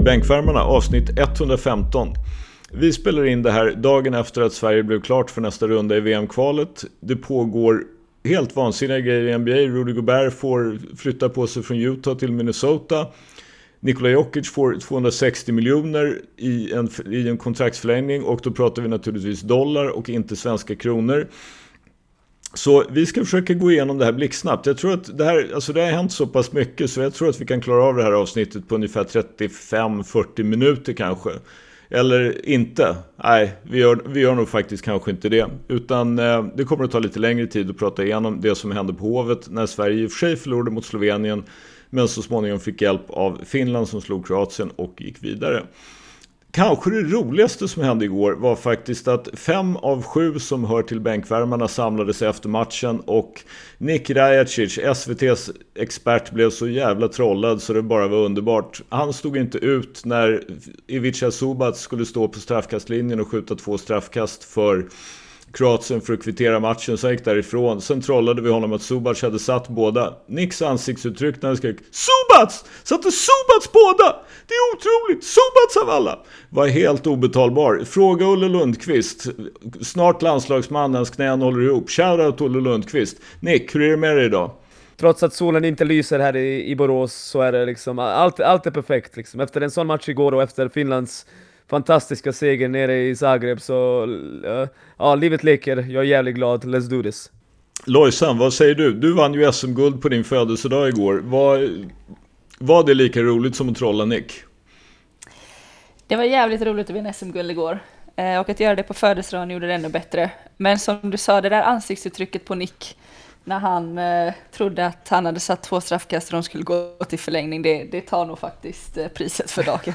Till Bänkvärmarna avsnitt 115. Vi spelar in det här dagen efter att Sverige blev klart för nästa runda i VM-kvalet. Det pågår helt vansinniga grejer i NBA. Rudy Gobert får flytta på sig från Utah till Minnesota. Nikola Jokic får 260 miljoner i en, i en kontraktsförlängning och då pratar vi naturligtvis dollar och inte svenska kronor. Så vi ska försöka gå igenom det här blixtsnabbt. Jag tror att det här, alltså det har hänt så pass mycket så jag tror att vi kan klara av det här avsnittet på ungefär 35-40 minuter kanske. Eller inte. Nej, vi gör, vi gör nog faktiskt kanske inte det. Utan eh, det kommer att ta lite längre tid att prata igenom det som hände på Hovet när Sverige i och för sig förlorade mot Slovenien men så småningom fick hjälp av Finland som slog Kroatien och gick vidare. Kanske det roligaste som hände igår var faktiskt att fem av sju som hör till bänkvärmarna samlades efter matchen och Nick Rajacic, SVTs expert, blev så jävla trollad så det bara var underbart. Han stod inte ut när Ivica Subac skulle stå på straffkastlinjen och skjuta två straffkast för Kroatien för att kvittera matchen, så han gick därifrån. Sen trollade vi honom att Subac hade satt båda. Nicks ansiktsuttryck när han skrek SUBAC! Satte SUBAC båda! Det är otroligt! SUBAC av alla! Var helt obetalbar. Fråga Olle Lundqvist. Snart landslagsman, hans knän håller ihop. Shoutout Olle Lundqvist. Nick, hur är det med dig idag? Trots att solen inte lyser här i, i Borås så är det liksom, allt, allt är perfekt liksom. Efter en sån match igår och efter Finlands fantastiska seger nere i Zagreb så, ja, livet leker. Jag är jävligt glad. Let's do this. Lojsan, vad säger du? Du vann ju SM-guld på din födelsedag igår. Var, var det lika roligt som att trolla Nick? Det var jävligt roligt att vinna SM-guld igår. Eh, och att göra det på födelsedagen gjorde det ännu bättre. Men som du sa, det där ansiktsuttrycket på Nick när han eh, trodde att han hade satt två straffkast och de skulle gå till förlängning, det, det tar nog faktiskt eh, priset för dagen.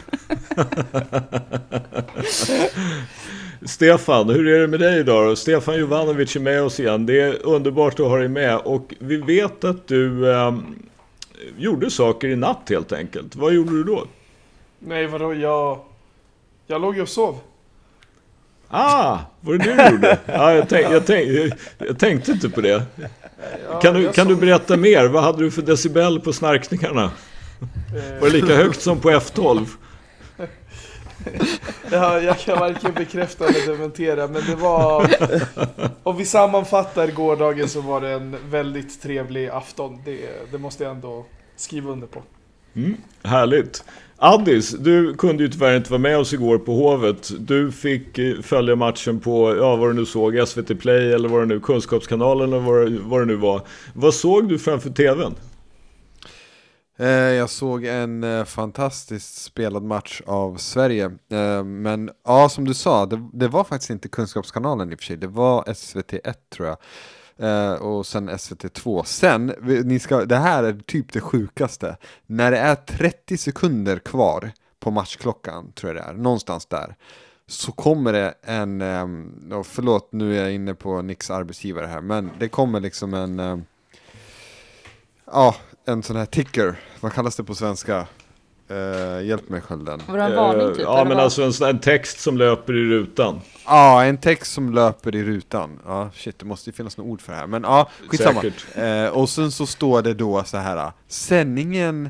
Stefan, hur är det med dig idag då? Stefan Jovanovic är med oss igen. Det är underbart att ha dig med och vi vet att du eh, gjorde saker i natt helt enkelt. Vad gjorde du då? Nej, vadå? Jag, jag låg ju och sov. Ah, vad det du gjorde? Ja, jag, tänk, jag, tänk, jag, tänkte inte på det. Kan du, kan du berätta mer? Vad hade du för decibel på snarkningarna? Eh. Var det lika högt som på F12? Ja, jag kan varken bekräfta eller dementera, men det var... Om vi sammanfattar gårdagen så var det en väldigt trevlig afton. Det, det måste jag ändå skriva under på. Mm, härligt. Addis, du kunde ju tyvärr inte vara med oss igår på Hovet. Du fick eh, följa matchen på, ja vad du nu såg, SVT Play eller vad det nu, Kunskapskanalen eller vad, vad det nu var. Vad såg du framför TVn? Eh, jag såg en eh, fantastiskt spelad match av Sverige. Men ja, som du sa, det, det var faktiskt inte Kunskapskanalen i och för sig. Det var SVT1 tror jag. Eh, och sen SVT2. Sen, ni ska, det här är typ det sjukaste. När det är 30 sekunder kvar på matchklockan, tror jag det är, någonstans där. Så kommer det en, eh, förlåt nu är jag inne på Nicks arbetsgivare här, men det kommer liksom en, eh, ja, en sån här ticker, vad kallas det på svenska? Uh, hjälp mig skölden. Var det en varning typ? ja men alltså en, en, text som löper i rutan. Ja, en text som löper i rutan. Ja, shit, det måste ju finnas något ord för det här. Men ja, skitsamma. Uh, och sen så står det då så här. Sändningen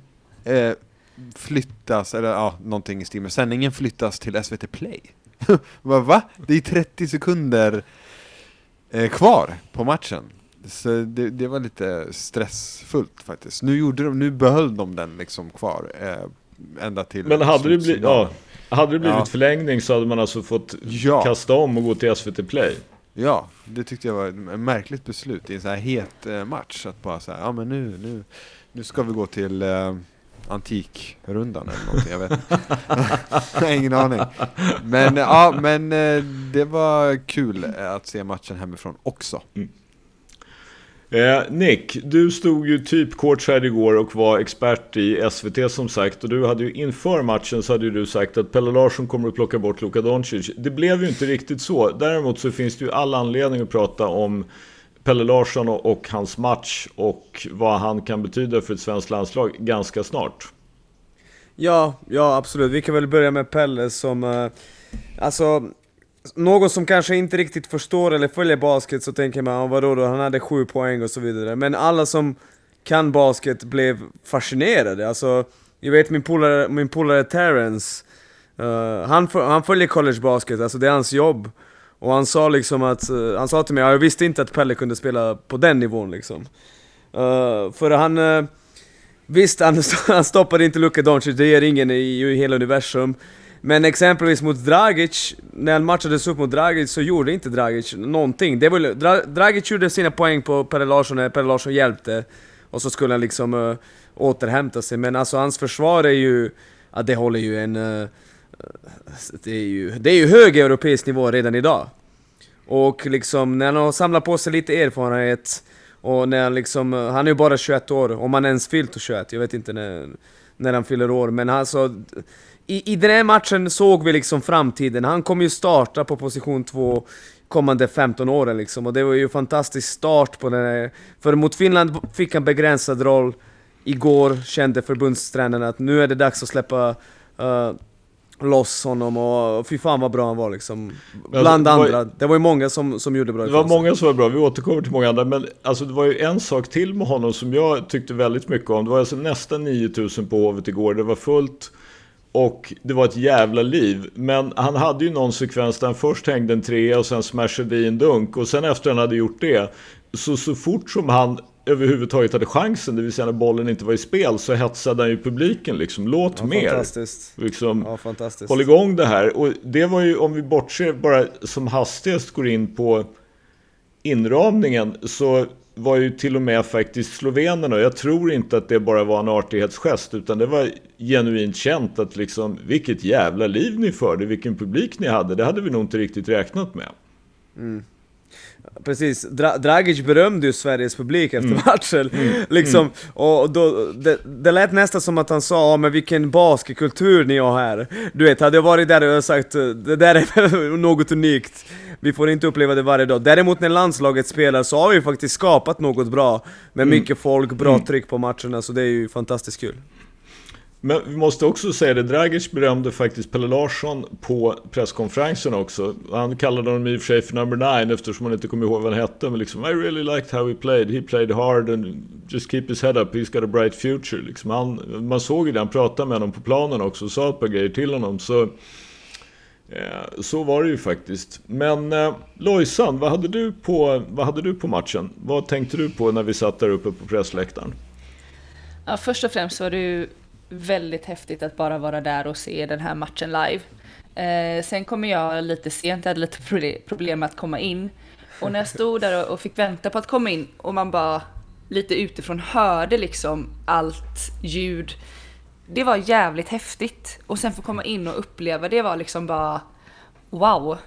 uh, flyttas, eller ja, någonting i stil med sändningen flyttas till SVT Play. va, va? Det är 30 sekunder kvar på matchen. Så det, det, var lite stressfullt faktiskt. Nu, gjorde de, nu behöll de den liksom kvar ända till Men hade det, blivit, ja, hade det blivit ja. förlängning så hade man alltså fått ja. kasta om och gå till SVT Play. Ja, det tyckte jag var ett märkligt beslut i en så här het eh, match. Att bara säga, ja men nu, nu, nu ska vi gå till eh, Antikrundan eller någonting, jag vet inte. ingen aning. Men ja, men eh, det var kul att se matchen hemifrån också. Mm. Eh, Nick, du stod ju typ courtside igår och var expert i SVT som sagt. Och du hade ju inför matchen så hade ju du sagt att Pelle Larsson kommer att plocka bort Luka Doncic. Det blev ju inte riktigt så. Däremot så finns det ju all anledning att prata om Pelle Larsson och, och hans match och vad han kan betyda för ett svenskt landslag ganska snart. Ja, ja absolut. Vi kan väl börja med Pelle som... Eh, alltså, någon som kanske inte riktigt förstår eller följer basket så tänker man vadå då, han hade sju poäng och så vidare. Men alla som kan basket blev fascinerade. Alltså, jag vet min polare, min polare Terrence, uh, eh, han, han följer college basket, alltså det är hans jobb. Och han sa liksom att, uh, han sa till mig, jag visste inte att Pelle kunde spela på den nivån liksom. Uh, för han, uh, visst han, han stoppade inte Luka Doncic, det ger ingen i, i hela universum. Men exempelvis mot Dragic, när han matchades upp mot Dragic så gjorde inte Dragic någonting. Det var, Dra, Dragic gjorde sina poäng på Pelle Larsson när Pelle Larsson hjälpte. Och så skulle han liksom uh, återhämta sig. Men alltså hans försvar är ju... Ja, det håller ju en... Uh, det, är ju, det är ju hög europeisk nivå redan idag. Och liksom när han har samlat på sig lite erfarenhet och när han liksom... Eh, han är ju bara 21 år, om han ens fyllt 21. Jag vet inte när, när han fyller år. Men alltså i, i den här matchen såg vi liksom framtiden. Han kommer ju starta på position 2 kommande 15 åren liksom. Och det var ju en fantastisk start på den här. För mot Finland fick han begränsad roll. Igår kände förbundstränaren att nu är det dags att släppa uh, loss honom och fy fan vad bra han var liksom. Bland alltså, det andra. Var, det var ju många som, som gjorde bra Det var många som var bra, vi återkommer till många andra. Men alltså det var ju en sak till med honom som jag tyckte väldigt mycket om. Det var alltså nästan 9000 på Hovet igår, det var fullt. Och det var ett jävla liv. Men han hade ju någon sekvens där han först hängde en trea och sen smashade i en dunk. Och sen efter han hade gjort det, så, så fort som han överhuvudtaget hade chansen, det vill säga när bollen inte var i spel, så hetsade han ju publiken liksom. Låt ja, mer. Fantastiskt. Liksom, ja, fantastiskt. Håll igång det här. Och det var ju, om vi bortser bara som hastigast går in på inramningen, så var ju till och med faktiskt slovenerna. Jag tror inte att det bara var en artighetsgest utan det var genuint känt att liksom vilket jävla liv ni förde, vilken publik ni hade. Det hade vi nog inte riktigt räknat med. Mm. Precis, Dra Dragic berömde ju Sveriges publik efter mm. matchen. Mm. Liksom, mm. och då, det, det lät nästan som att han sa oh, men vilken basketkultur ni har här. Du vet, hade jag varit där och sagt det där är något unikt. Vi får inte uppleva det varje dag. Däremot när landslaget spelar så har vi faktiskt skapat något bra. Med mm. mycket folk, bra mm. tryck på matcherna, så det är ju fantastiskt kul. Men vi måste också säga det, Dragic berömde faktiskt Pelle Larsson på presskonferensen också. Han kallade honom i och för sig för number nine eftersom han inte kommer ihåg vad han hette. Men liksom, I really liked how he played. He played hard and just keep his head up. He's got a bright future. Liksom han, man såg ju det, han pratade med honom på planen också och sa ett par grejer till honom. Så, eh, så var det ju faktiskt. Men eh, Lojsan, vad hade, du på, vad hade du på matchen? Vad tänkte du på när vi satt där uppe på pressläktaren? Ja, först och främst var det ju väldigt häftigt att bara vara där och se den här matchen live. Eh, sen kommer jag lite sent, jag hade lite problem med att komma in. Och när jag stod där och fick vänta på att komma in och man bara lite utifrån hörde liksom allt ljud. Det var jävligt häftigt. Och sen få komma in och uppleva det var liksom bara wow.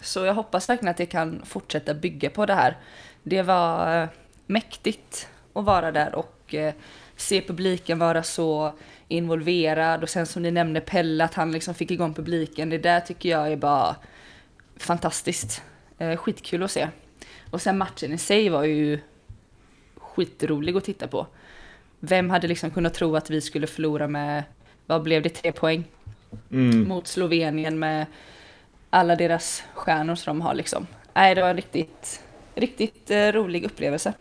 Så jag hoppas verkligen att det kan fortsätta bygga på det här. Det var eh, mäktigt att vara där och eh, se publiken vara så involverad och sen som ni nämnde Pelle, att han liksom fick igång publiken. Det där tycker jag är bara fantastiskt. Eh, skitkul att se. Och sen matchen i sig var ju skitrolig att titta på. Vem hade liksom kunnat tro att vi skulle förlora med, vad blev det, tre poäng? Mm. Mot Slovenien med alla deras stjärnor som de har liksom. Nej, det var en riktigt, riktigt eh, rolig upplevelse.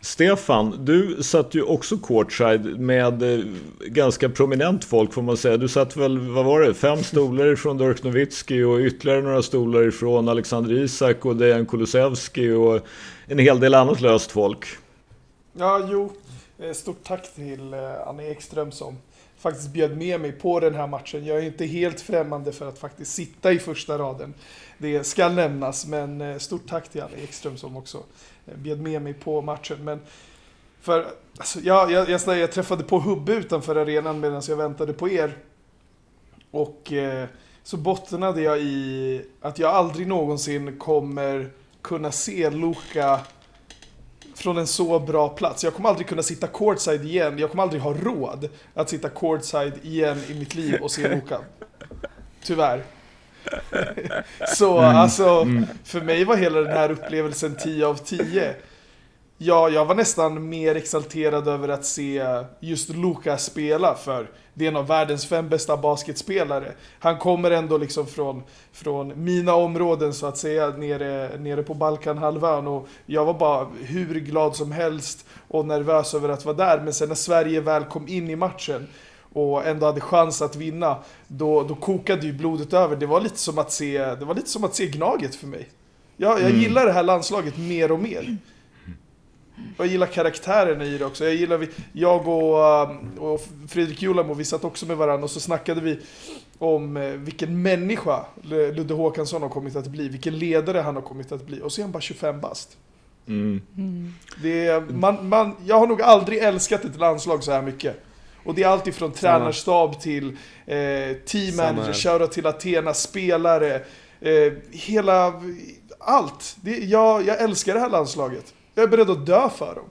Stefan, du satt ju också courtside med eh, ganska prominent folk får man säga. Du satt väl, vad var det, fem stolar ifrån Dirk Nowitzki och ytterligare några stolar ifrån Alexander Isak och Dejan Kulusevski och en hel del annat löst folk. Ja, jo. Eh, stort tack till eh, Anna Annie Ekström som faktiskt bjöd med mig på den här matchen. Jag är inte helt främmande för att faktiskt sitta i första raden. Det ska nämnas, men stort tack till Annie Ekström som också bjöd med mig på matchen. Men för, alltså, jag, jag, jag, jag träffade på Hubbe utanför arenan medan jag väntade på er. Och eh, så bottnade jag i att jag aldrig någonsin kommer kunna se Luka från en så bra plats. Jag kommer aldrig kunna sitta courtside igen. Jag kommer aldrig ha råd att sitta courtside igen i mitt liv och se Luka. Tyvärr. så mm. alltså, mm. för mig var hela den här upplevelsen 10 av 10. Ja, jag var nästan mer exalterad över att se just Luka spela för det är en av världens fem bästa basketspelare. Han kommer ändå liksom från, från mina områden så att säga, nere, nere på Balkanhalvön och jag var bara hur glad som helst och nervös över att vara där. Men sen när Sverige väl kom in i matchen och ändå hade chans att vinna, då, då kokade ju blodet över. Det var lite som att se, det var lite som att se Gnaget för mig. Jag, jag gillar det här landslaget mer och mer. Jag gillar karaktärerna i det också. Jag, gillar, jag och, um, och Fredrik Julamo, vi satt också med varandra och så snackade vi om eh, vilken människa Ludde Håkansson har kommit att bli, vilken ledare han har kommit att bli. Och så är han bara 25 bast. Mm. Det man, man, jag har nog aldrig älskat ett landslag så här mycket. Och det är alltid från tränarstab till eh, team manager, shoutout till Athena, spelare, eh, hela, allt. Det, jag, jag älskar det här landslaget. Jag är beredd att dö för dem.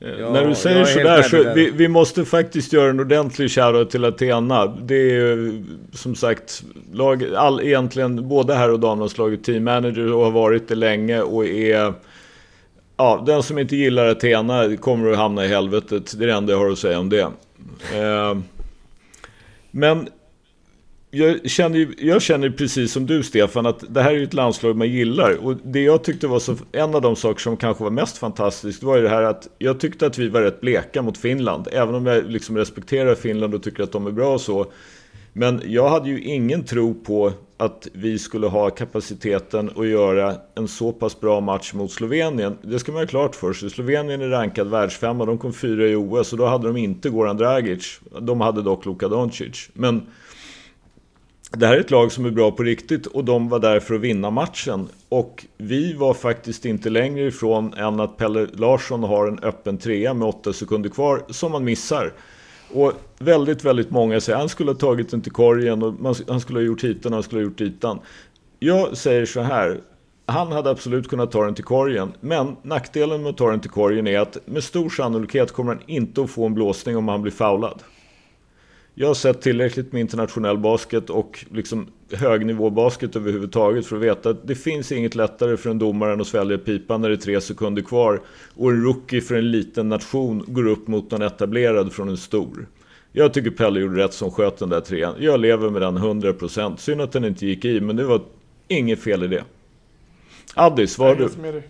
Eh, ja, När du säger sådär så vi, vi, måste faktiskt göra en ordentlig shoutout till Athena. Det är som sagt lag, all, egentligen både här och damlandslaget team manager och har varit det länge och är Ja, den som inte gillar Athena kommer att hamna i helvetet. Det är det enda jag har att säga om det. Eh, men jag känner, jag känner precis som du Stefan att det här är ett landslag man gillar. Och det jag tyckte var så, en av de saker som kanske var mest fantastiskt var ju det här att jag tyckte att vi var rätt bleka mot Finland. Även om jag liksom respekterar Finland och tycker att de är bra och så. Men jag hade ju ingen tro på att vi skulle ha kapaciteten att göra en så pass bra match mot Slovenien. Det ska man ha klart för sig. Slovenien är rankad världsfemma, de kom fyra i OS och då hade de inte Goran Dragic. De hade dock Luka Doncic. Men det här är ett lag som är bra på riktigt och de var där för att vinna matchen. Och vi var faktiskt inte längre ifrån än att Pelle Larsson har en öppen trea med åtta sekunder kvar som man missar. Och väldigt, väldigt många säger att han skulle ha tagit den till korgen och man, han skulle ha gjort hitan, han skulle ha gjort ditan. Jag säger så här, han hade absolut kunnat ta den till korgen, men nackdelen med att ta den till korgen är att med stor sannolikhet kommer han inte att få en blåsning om han blir foulad. Jag har sett tillräckligt med internationell basket och liksom högnivåbasket överhuvudtaget för att veta att det finns inget lättare för en domare än att svälja pipan när det är tre sekunder kvar och en rookie för en liten nation går upp mot en etablerad från en stor. Jag tycker Pelle gjorde rätt som sköt den där trean. Jag lever med den 100%. Synd att den inte gick i, men det var inget fel i det. Addis, vad har du?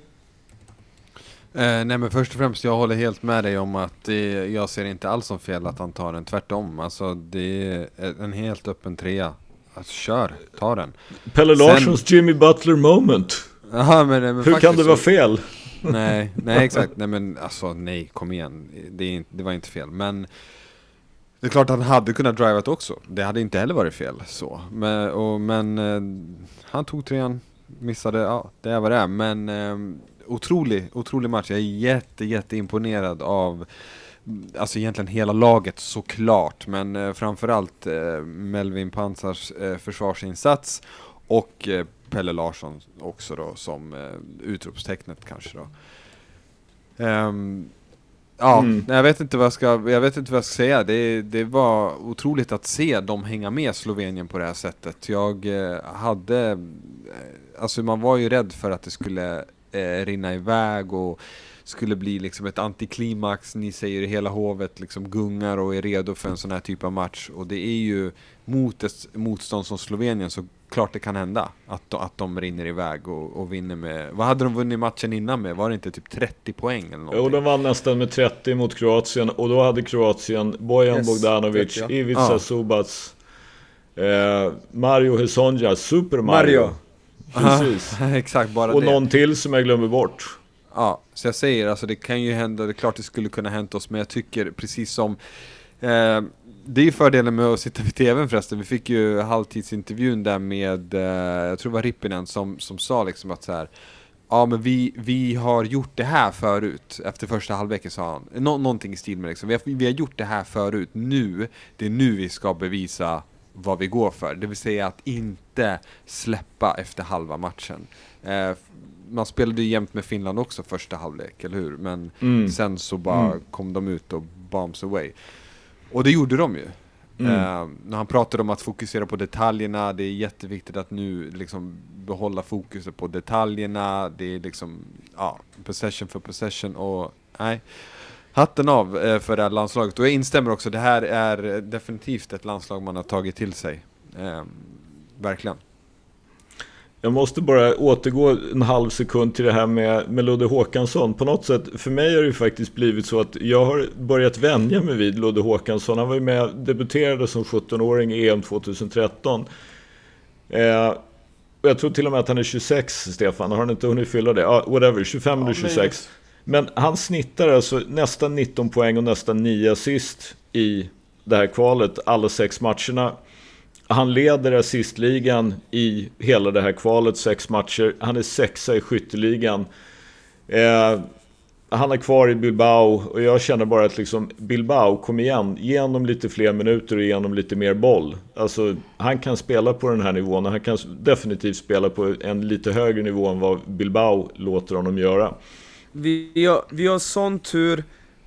Eh, nej men först och främst, jag håller helt med dig om att det, jag ser inte alls som fel att han tar den. Tvärtom, alltså det är en helt öppen trea. Alltså, kör, ta den. Pelle Larssons Sen... Jimmy Butler moment. Aha, men, men Hur kan det vara fel? nej, nej exakt. Nej men alltså nej, kom igen. Det, det var inte fel. Men det är klart att han hade kunnat drivat också. Det hade inte heller varit fel så. Men, och, men eh, han tog trean, missade, ja det är vad det är. Men eh, otrolig, otrolig match. Jag är jätte, jätte imponerad av Alltså egentligen hela laget såklart, men eh, framförallt eh, Melvin Pansars eh, försvarsinsats och eh, Pelle Larsson också då som eh, utropstecknet kanske då. Um, ja, mm. jag, vet inte vad jag, ska, jag vet inte vad jag ska säga. Det, det var otroligt att se dem hänga med Slovenien på det här sättet. Jag eh, hade, eh, alltså man var ju rädd för att det skulle eh, rinna iväg och skulle bli liksom ett antiklimax. Ni säger hela hovet liksom gungar och är redo för en sån här typ av match. Och det är ju mot ett motstånd som Slovenien så klart det kan hända att, att de rinner iväg och, och vinner med... Vad hade de vunnit matchen innan med? Var det inte typ 30 poäng eller någonting? Jo, de vann nästan med 30 mot Kroatien och då hade Kroatien Bojan yes, Bogdanovic, 30, ja. Ivica ah. Subats, eh, Mario Hesonja, Super Mario. Mario. Precis. Exakt, bara Och det. någon till som jag glömmer bort. Ja, så jag säger alltså det kan ju hända, det är klart det skulle kunna hänt oss, men jag tycker precis som eh, det är ju fördelen med att sitta vid tvn förresten. Vi fick ju halvtidsintervjun där med, eh, jag tror det var Rippinen som, som sa liksom att så här, Ja men vi, vi har gjort det här förut, efter första halvleken sa han. Nå någonting i stil med liksom, vi har, vi har gjort det här förut, nu, det är nu vi ska bevisa vad vi går för. Det vill säga att inte släppa efter halva matchen. Eh, man spelade ju jämt med Finland också första halvlek, eller hur? Men mm. sen så bara mm. kom de ut och bombs away. Och det gjorde de ju. Mm. När han pratade om att fokusera på detaljerna, det är jätteviktigt att nu liksom behålla fokuset på detaljerna, det är liksom, ja, possession för possession och nej. Hatten av uh, för det här landslaget och jag instämmer också, det här är definitivt ett landslag man har tagit till sig. Uh, verkligen. Jag måste bara återgå en halv sekund till det här med, med Ludde Håkansson. På något sätt, för mig har det ju faktiskt blivit så att jag har börjat vänja mig vid Ludde Håkansson. Han var ju med, debuterade som 17-åring i EM 2013. Eh, jag tror till och med att han är 26, Stefan. Har han inte hunnit fylla det? Ah, whatever, 25 eller 26. Men han snittar alltså nästan 19 poäng och nästan 9 assist i det här kvalet, alla sex matcherna. Han leder assistligan i hela det här kvalet, sex matcher. Han är sexa i skytteligan. Eh, han är kvar i Bilbao och jag känner bara att liksom Bilbao, kom igen, ge honom lite fler minuter och ge honom lite mer boll. Alltså, han kan spela på den här nivån och han kan definitivt spela på en lite högre nivå än vad Bilbao låter honom göra. Vi har, vi har sån tur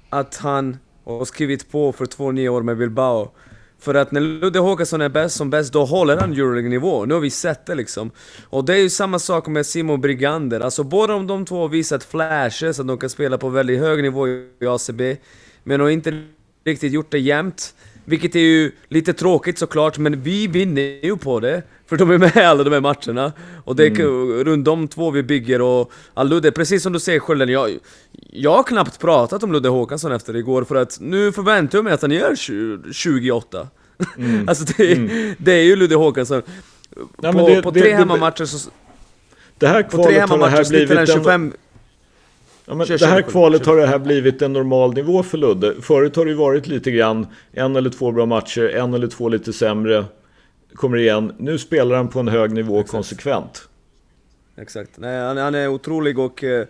att han har skrivit på för två nya år med Bilbao. För att när Ludde Håkansson är bäst som bäst, då håller han Euroleague-nivå. Nu har vi sett det liksom. Och det är ju samma sak med Simon Brigander. Alltså båda de två har visat flashes, att de kan spela på väldigt hög nivå i ACB. Men har inte riktigt gjort det jämnt. Vilket är ju lite tråkigt såklart, men vi vinner ju på det. För de är med alla de här matcherna. Och det är mm. runt de två vi bygger och... Ja, Ludde, precis som du säger Skölden, jag, jag har knappt pratat om Ludde Håkansson efter igår för att nu förväntar jag mig att han gör 28. Mm. alltså det, mm. det, är ju Ludde Håkansson. Ja, på, det, på tre det, hemmamatcher så... Det här kvalet har det här blivit... 25, Ja, men det här kvalet har det här blivit en normal nivå för Ludde. Förut har det varit lite grann en eller två bra matcher, en eller två lite sämre. Kommer igen. Nu spelar han på en hög nivå Exakt. konsekvent. Exakt. Nej, han, han är otrolig och... Eh,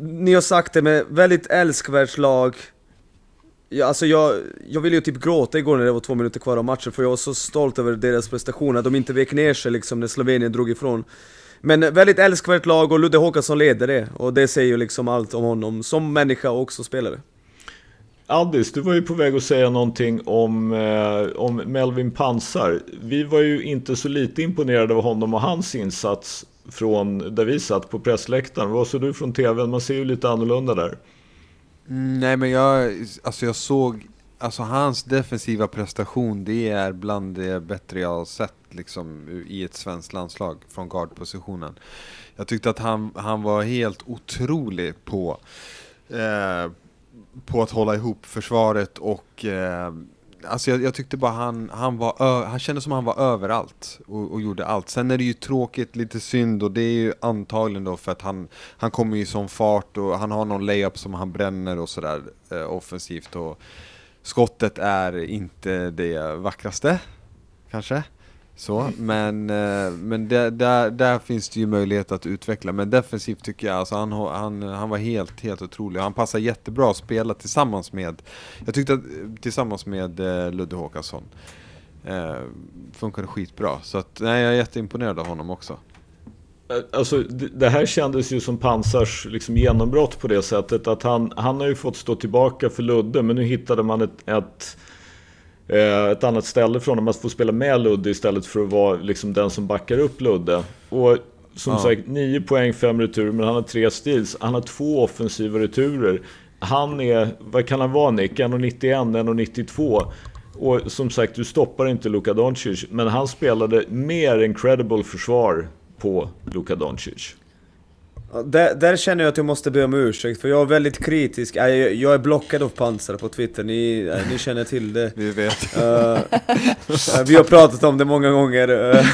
ni har sagt det med väldigt älskvärt lag. Ja, alltså jag, jag ville ju typ gråta igår när det var två minuter kvar av matchen för jag var så stolt över deras prestation, att de inte vek ner sig liksom när Slovenien drog ifrån. Men väldigt älskvärt lag och Ludde Håkansson leder det. Och det säger ju liksom allt om honom som människa och också spelare. Addis, du var ju på väg att säga någonting om, eh, om Melvin Pansar. Vi var ju inte så lite imponerade av honom och hans insats från där vi satt på pressläktaren. Vad såg du från TVn? Man ser ju lite annorlunda där. Mm, nej men jag, alltså jag såg, alltså hans defensiva prestation det är bland det bättre jag har sett liksom, i ett svenskt landslag från guardpositionen. Jag tyckte att han, han var helt otrolig på, eh, på att hålla ihop försvaret och eh, Alltså jag, jag, tyckte bara han, han var han kändes som han var överallt och, och, gjorde allt. Sen är det ju tråkigt, lite synd och det är ju antagligen då för att han, han kommer i sån fart och han har någon layup som han bränner och sådär eh, offensivt och skottet är inte det vackraste, kanske. Så, men, eh, men där, där finns det ju möjlighet att utveckla. Men defensivt tycker jag, alltså han, han, han var helt, helt otrolig. Han passar jättebra att spela tillsammans med, jag tyckte att tillsammans med eh, Ludde Håkansson. Eh, funkade skitbra. Så att, nej, jag är jätteimponerad av honom också. Eh, alltså, det här kändes ju som Pansars liksom genombrott på det sättet att han, han har ju fått stå tillbaka för Ludde men nu hittade man ett, ett ett annat ställe från honom, att få spela med Ludde istället för att vara liksom den som backar upp Ludde. Och som ja. sagt, 9 poäng, 5 returer, men han har tre steals. Han har två offensiva returer. Han är, vad kan han vara Nick? 1,91, 1,92. Och som sagt, du stoppar inte Luka Doncic, men han spelade mer incredible försvar på Luka Doncic. Där, där, känner jag att jag måste be om ursäkt, för jag är väldigt kritisk. Jag, jag är blockad av pansar på Twitter, ni, ni känner till det. Vi vet. Uh, vi har pratat om det många gånger. Uh,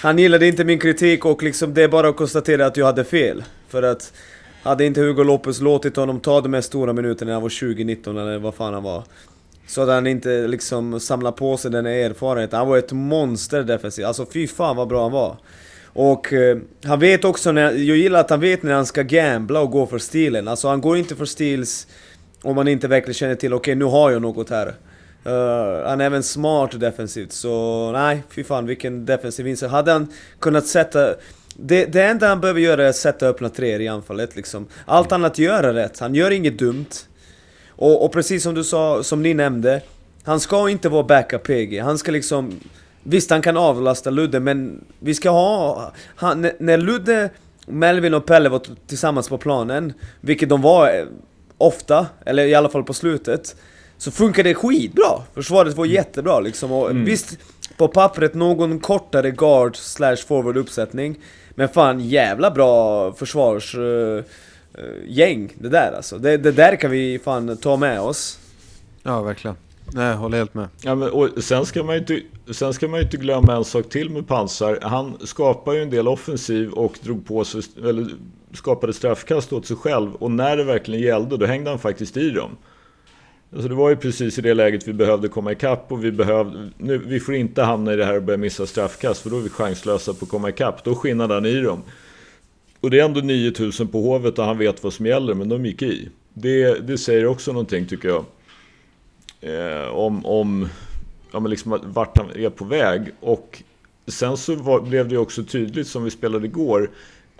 han gillade inte min kritik och liksom det är bara att konstatera att jag hade fel. För att hade inte Hugo Lopez låtit honom ta de här stora minuterna när han var 2019 eller vad fan han var. Så hade han inte liksom samlat på sig den erfarenheten. Han var ett monster defensivt. Alltså fy fan vad bra han var. Och eh, han vet också, när, jag gillar att han vet när han ska gambla och gå för stilen. Alltså han går inte för stils om man inte verkligen känner till, okej okay, nu har jag något här. Uh, han är även smart defensivt, så nej, fy fan vilken defensiv insats. Hade han kunnat sätta... Det, det enda han behöver göra är att sätta öppna treor i anfallet liksom. Allt annat gör han rätt, han gör inget dumt. Och, och precis som du sa, som ni nämnde, Han ska inte vara backup PG, han ska liksom... Visst, han kan avlasta Ludde, men vi ska ha... Han, när- Ludde, Melvin och Pelle var tillsammans på planen, vilket de var eh, ofta, eller i alla fall på slutet, så funkar det skitbra. Försvaret var jättebra liksom. Och Visst, på pappret någon kortare guard slash forward uppsättning, men fan jävla bra försvars... eh, eh, gäng det där alltså. Det, det där kan vi fan ta med oss. Ja, verkligen. Nej, håller helt med. Ja, men, och sen, ska man ju inte, sen ska man ju inte glömma en sak till med Pansar. Han skapade ju en del offensiv och drog på sig, eller skapade straffkast åt sig själv. Och när det verkligen gällde, då hängde han faktiskt i dem. Alltså det var ju precis i det läget vi behövde komma ikapp och vi behövde... Nu, vi får inte hamna i det här och börja missa straffkast för då är vi chanslösa på att komma ikapp. Då skinnade han i dem. Och det är ändå 9000 på Hovet och han vet vad som gäller, men de gick i. Det, det säger också någonting tycker jag eh, om, om ja, men liksom vart han är på väg. Och sen så var, blev det ju också tydligt som vi spelade igår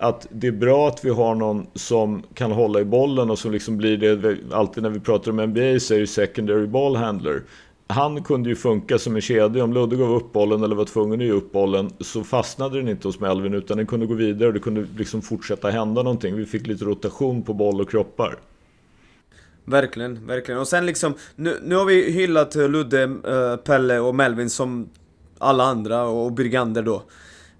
att det är bra att vi har någon som kan hålla i bollen och som liksom blir det alltid när vi pratar om NBA så är det secondary ball handler. Han kunde ju funka som en kedja. Om Ludde gav upp bollen eller var tvungen att ge upp bollen så fastnade den inte hos Melvin utan den kunde gå vidare och det kunde liksom fortsätta hända någonting. Vi fick lite rotation på boll och kroppar. Verkligen, verkligen. Och sen liksom, nu, nu har vi hyllat Ludde, uh, Pelle och Melvin som alla andra och Brigander då.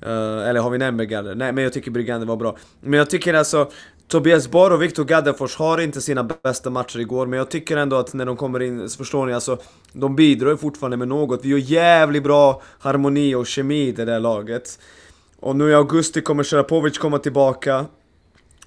Uh, eller har vi nämnt Brigander? Nej, men jag tycker Brigander var bra. Men jag tycker alltså, Tobias Borg och Viktor Gaddefors har inte sina bästa matcher igår, men jag tycker ändå att när de kommer in, så förstår ni alltså, de bidrar ju fortfarande med något. Vi har jävligt bra harmoni och kemi i det där laget. Och nu i augusti kommer Serapovic komma tillbaka.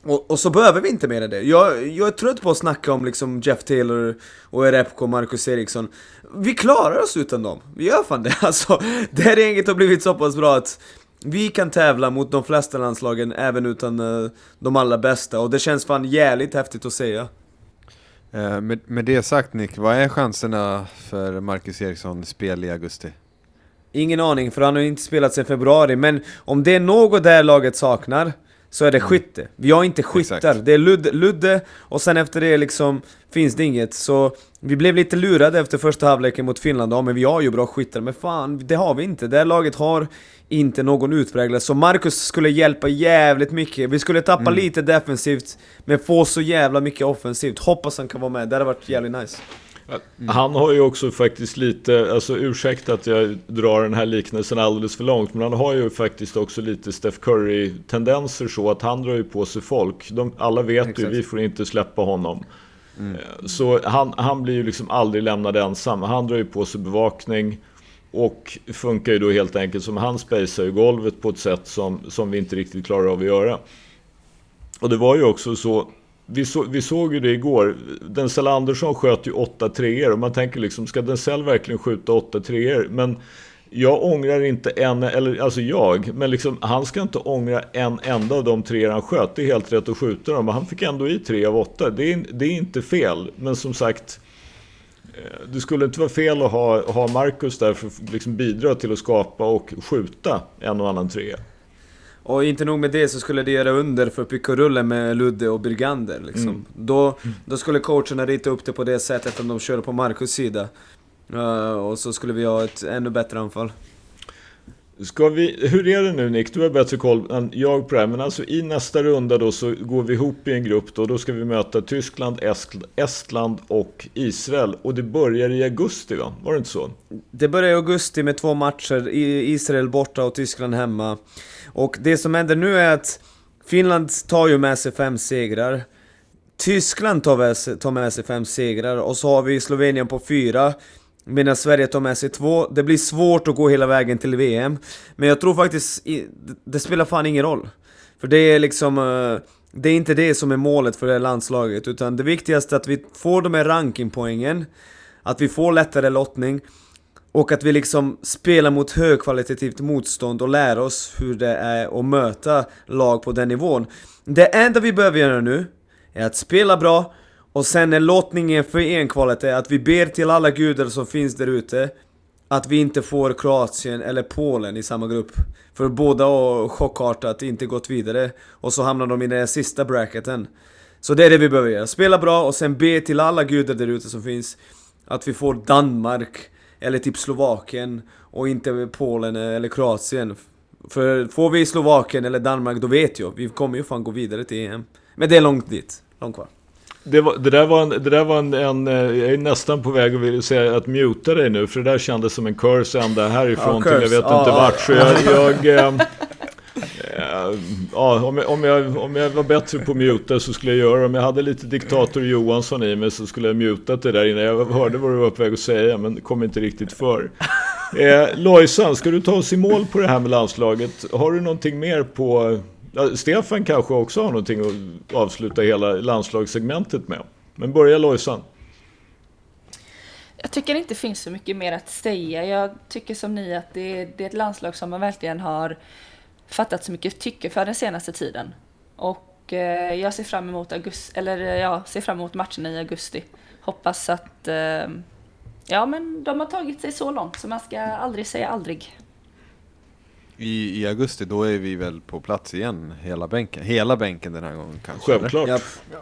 Och, och så behöver vi inte mer än det. Jag, jag är trött på att snacka om liksom Jeff Taylor och Erepko och Marcus Eriksson. Vi klarar oss utan dem. Vi gör fan det. Alltså, det här gänget har blivit så pass bra att vi kan tävla mot de flesta landslagen även utan eh, de allra bästa. Och det känns fan jävligt häftigt att säga. Eh, med, med det sagt Nick, vad är chanserna för Marcus Eriksson spel i augusti? Ingen aning, för han har ju inte spelat sedan februari, men om det är något det här laget saknar så är det skytte. Vi har inte skyttar, Exakt. det är Ludde, Ludde och sen efter det liksom finns det inget. Så vi blev lite lurade efter första halvleken mot Finland, ja men vi har ju bra skyttar, men fan det har vi inte. Det här laget har inte någon utpräglad, så Marcus skulle hjälpa jävligt mycket. Vi skulle tappa lite defensivt, men få så jävla mycket offensivt. Hoppas han kan vara med, det hade varit jävligt nice. Han har ju också faktiskt lite, alltså ursäkta att jag drar den här liknelsen alldeles för långt, men han har ju faktiskt också lite Steph Curry-tendenser så att han drar ju på sig folk. De, alla vet ju, Exakt. vi får inte släppa honom. Eh, Så han, han blir ju liksom aldrig lämnad ensam. Han drar ju på sig bevakning och funkar ju då helt enkelt som han spacear ju golvet på ett sätt som, som vi inte riktigt klarar av att göra. Och det var ju också så, vi, så, vi såg ju det igår, Denzel Andersson sköt ju 8 treor och man tänker liksom, ska Denzel verkligen skjuta 8 treor? Men jag ångrar inte en, eller alltså jag, men liksom han ska inte ångra en enda av de tre han sköt. Det är helt rätt att skjuta dem, men han fick ändå i tre av åtta. Det är, det är inte fel, men som sagt, eh, det skulle inte vara fel att ha, ha Marcus där för att liksom bidra till att skapa och skjuta en och annan trea. Och inte nog med det så skulle det göra under för pickorullen med Ludde och Brigander liksom. Då, då skulle coacherna rita upp det på det sättet om de körde på Marcus sida. Eh, och så skulle vi ha ett ännu bättre anfall. Ska vi, hur är det nu Nick? Du har bättre koll än jag på det här. Men alltså i nästa runda då så går vi ihop i en grupp då. Då ska vi möta Tyskland, Est- Estland och Israel. Och det börjar i augusti va? Var det inte så? Det börjar i augusti med två matcher, Israel borta och Tyskland hemma. Och det som händer nu är att Finland tar ju med sig fem segrar. Tyskland tar med sig, tar med sig fem segrar och så har vi Slovenien på fyra. Medan Sverige tar med sig två. Det blir svårt att gå hela vägen till VM. Men jag tror faktiskt, det- spelar fan ingen roll. För det är liksom, eh, det är inte det som är målet för det här landslaget. Utan det viktigaste är att vi får de här rankingpoängen. Att vi får lättare lottning. Och att vi liksom spelar mot högkvalitativt motstånd och lär oss hur det är att möta lag på den nivån. Det enda vi behöver göra nu är att spela bra och sen är lottningen för enkvalet är att vi ber till alla gudar som finns där ute att vi inte får Kroatien eller Polen i samma grupp. För båda har chockartat inte gått vidare och så hamnar de i den sista bracketen. Så det är det vi behöver göra. Spela bra och sen be till alla gudar där ute som finns att vi får Danmark eller typ Slovakien och inte Polen eller Kroatien. För får vi Slovakien eller Danmark då vet jag, vi kommer ju fan gå vidare till EM. Men det är långt dit, långt kvar. Det, var, det där var, en, det där var en, en, eh, jag är nästan på väg att vilja säga att muta dig nu, för det där kändes som en curse ända härifrån Ja, till jag curse. vet Ja, inte ja. vart. Så jag, jag ehm, eh, ja, om, jag, om, jag, om jag var bättre på att muta så skulle jag göra det. Om jag hade lite diktator Johansson i mig så skulle jag mutat det där innan jag hörde vad du var på väg att säga, men kom inte riktigt för. Eh, Lojsan, ska du ta oss i mål på det här med landslaget? Har du någonting mer på... Ja, Stefan kanske också har någonting att avsluta hela landslagssegmentet med. Men börja Lojsan. Jag tycker det inte finns så mycket mer att säga. Jag tycker som ni att det är, det är ett landslag som man verkligen har fattat så mycket tycke för den senaste tiden. Och eh, jag ser fram emot augusti, eller eh, ja, ser fram emot matcherna i augusti. Hoppas att eh, ja, men de har tagit sig så långt så man ska aldrig säga aldrig. I, I augusti då är vi väl på plats igen, hela bänken. Hela bänken den här gången kanske? Självklart. Ja,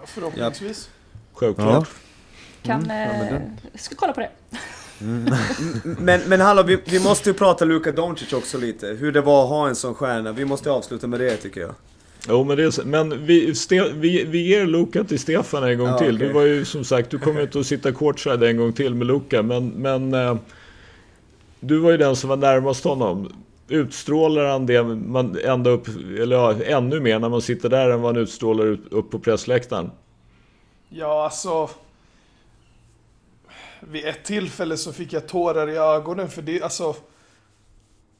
förhoppningsvis. Självklart. Kan, Mm, ja, men eh, den- ska kolla på det. Men, men hallå, vi, vi måste ju prata Luka Doncic också lite. Hur det var att ha en sån stjärna. Vi måste avsluta med det tycker jag. Jo, men, det är, men vi, Ste, vi, vi ger Luka till Stefan en gång Ja, till. okej. Du var ju som sagt, du kommer inte att sitta courtside en gång till med Luka, men, men eh, du var ju den som var närmast honom. Utstrålar han det man ända upp, eller ja, ännu mer när man sitter där än vad han utstrålar ut- upp på pressläktaren? Ja, alltså... Vid ett tillfälle så fick jag tårar i ögonen för det, alltså...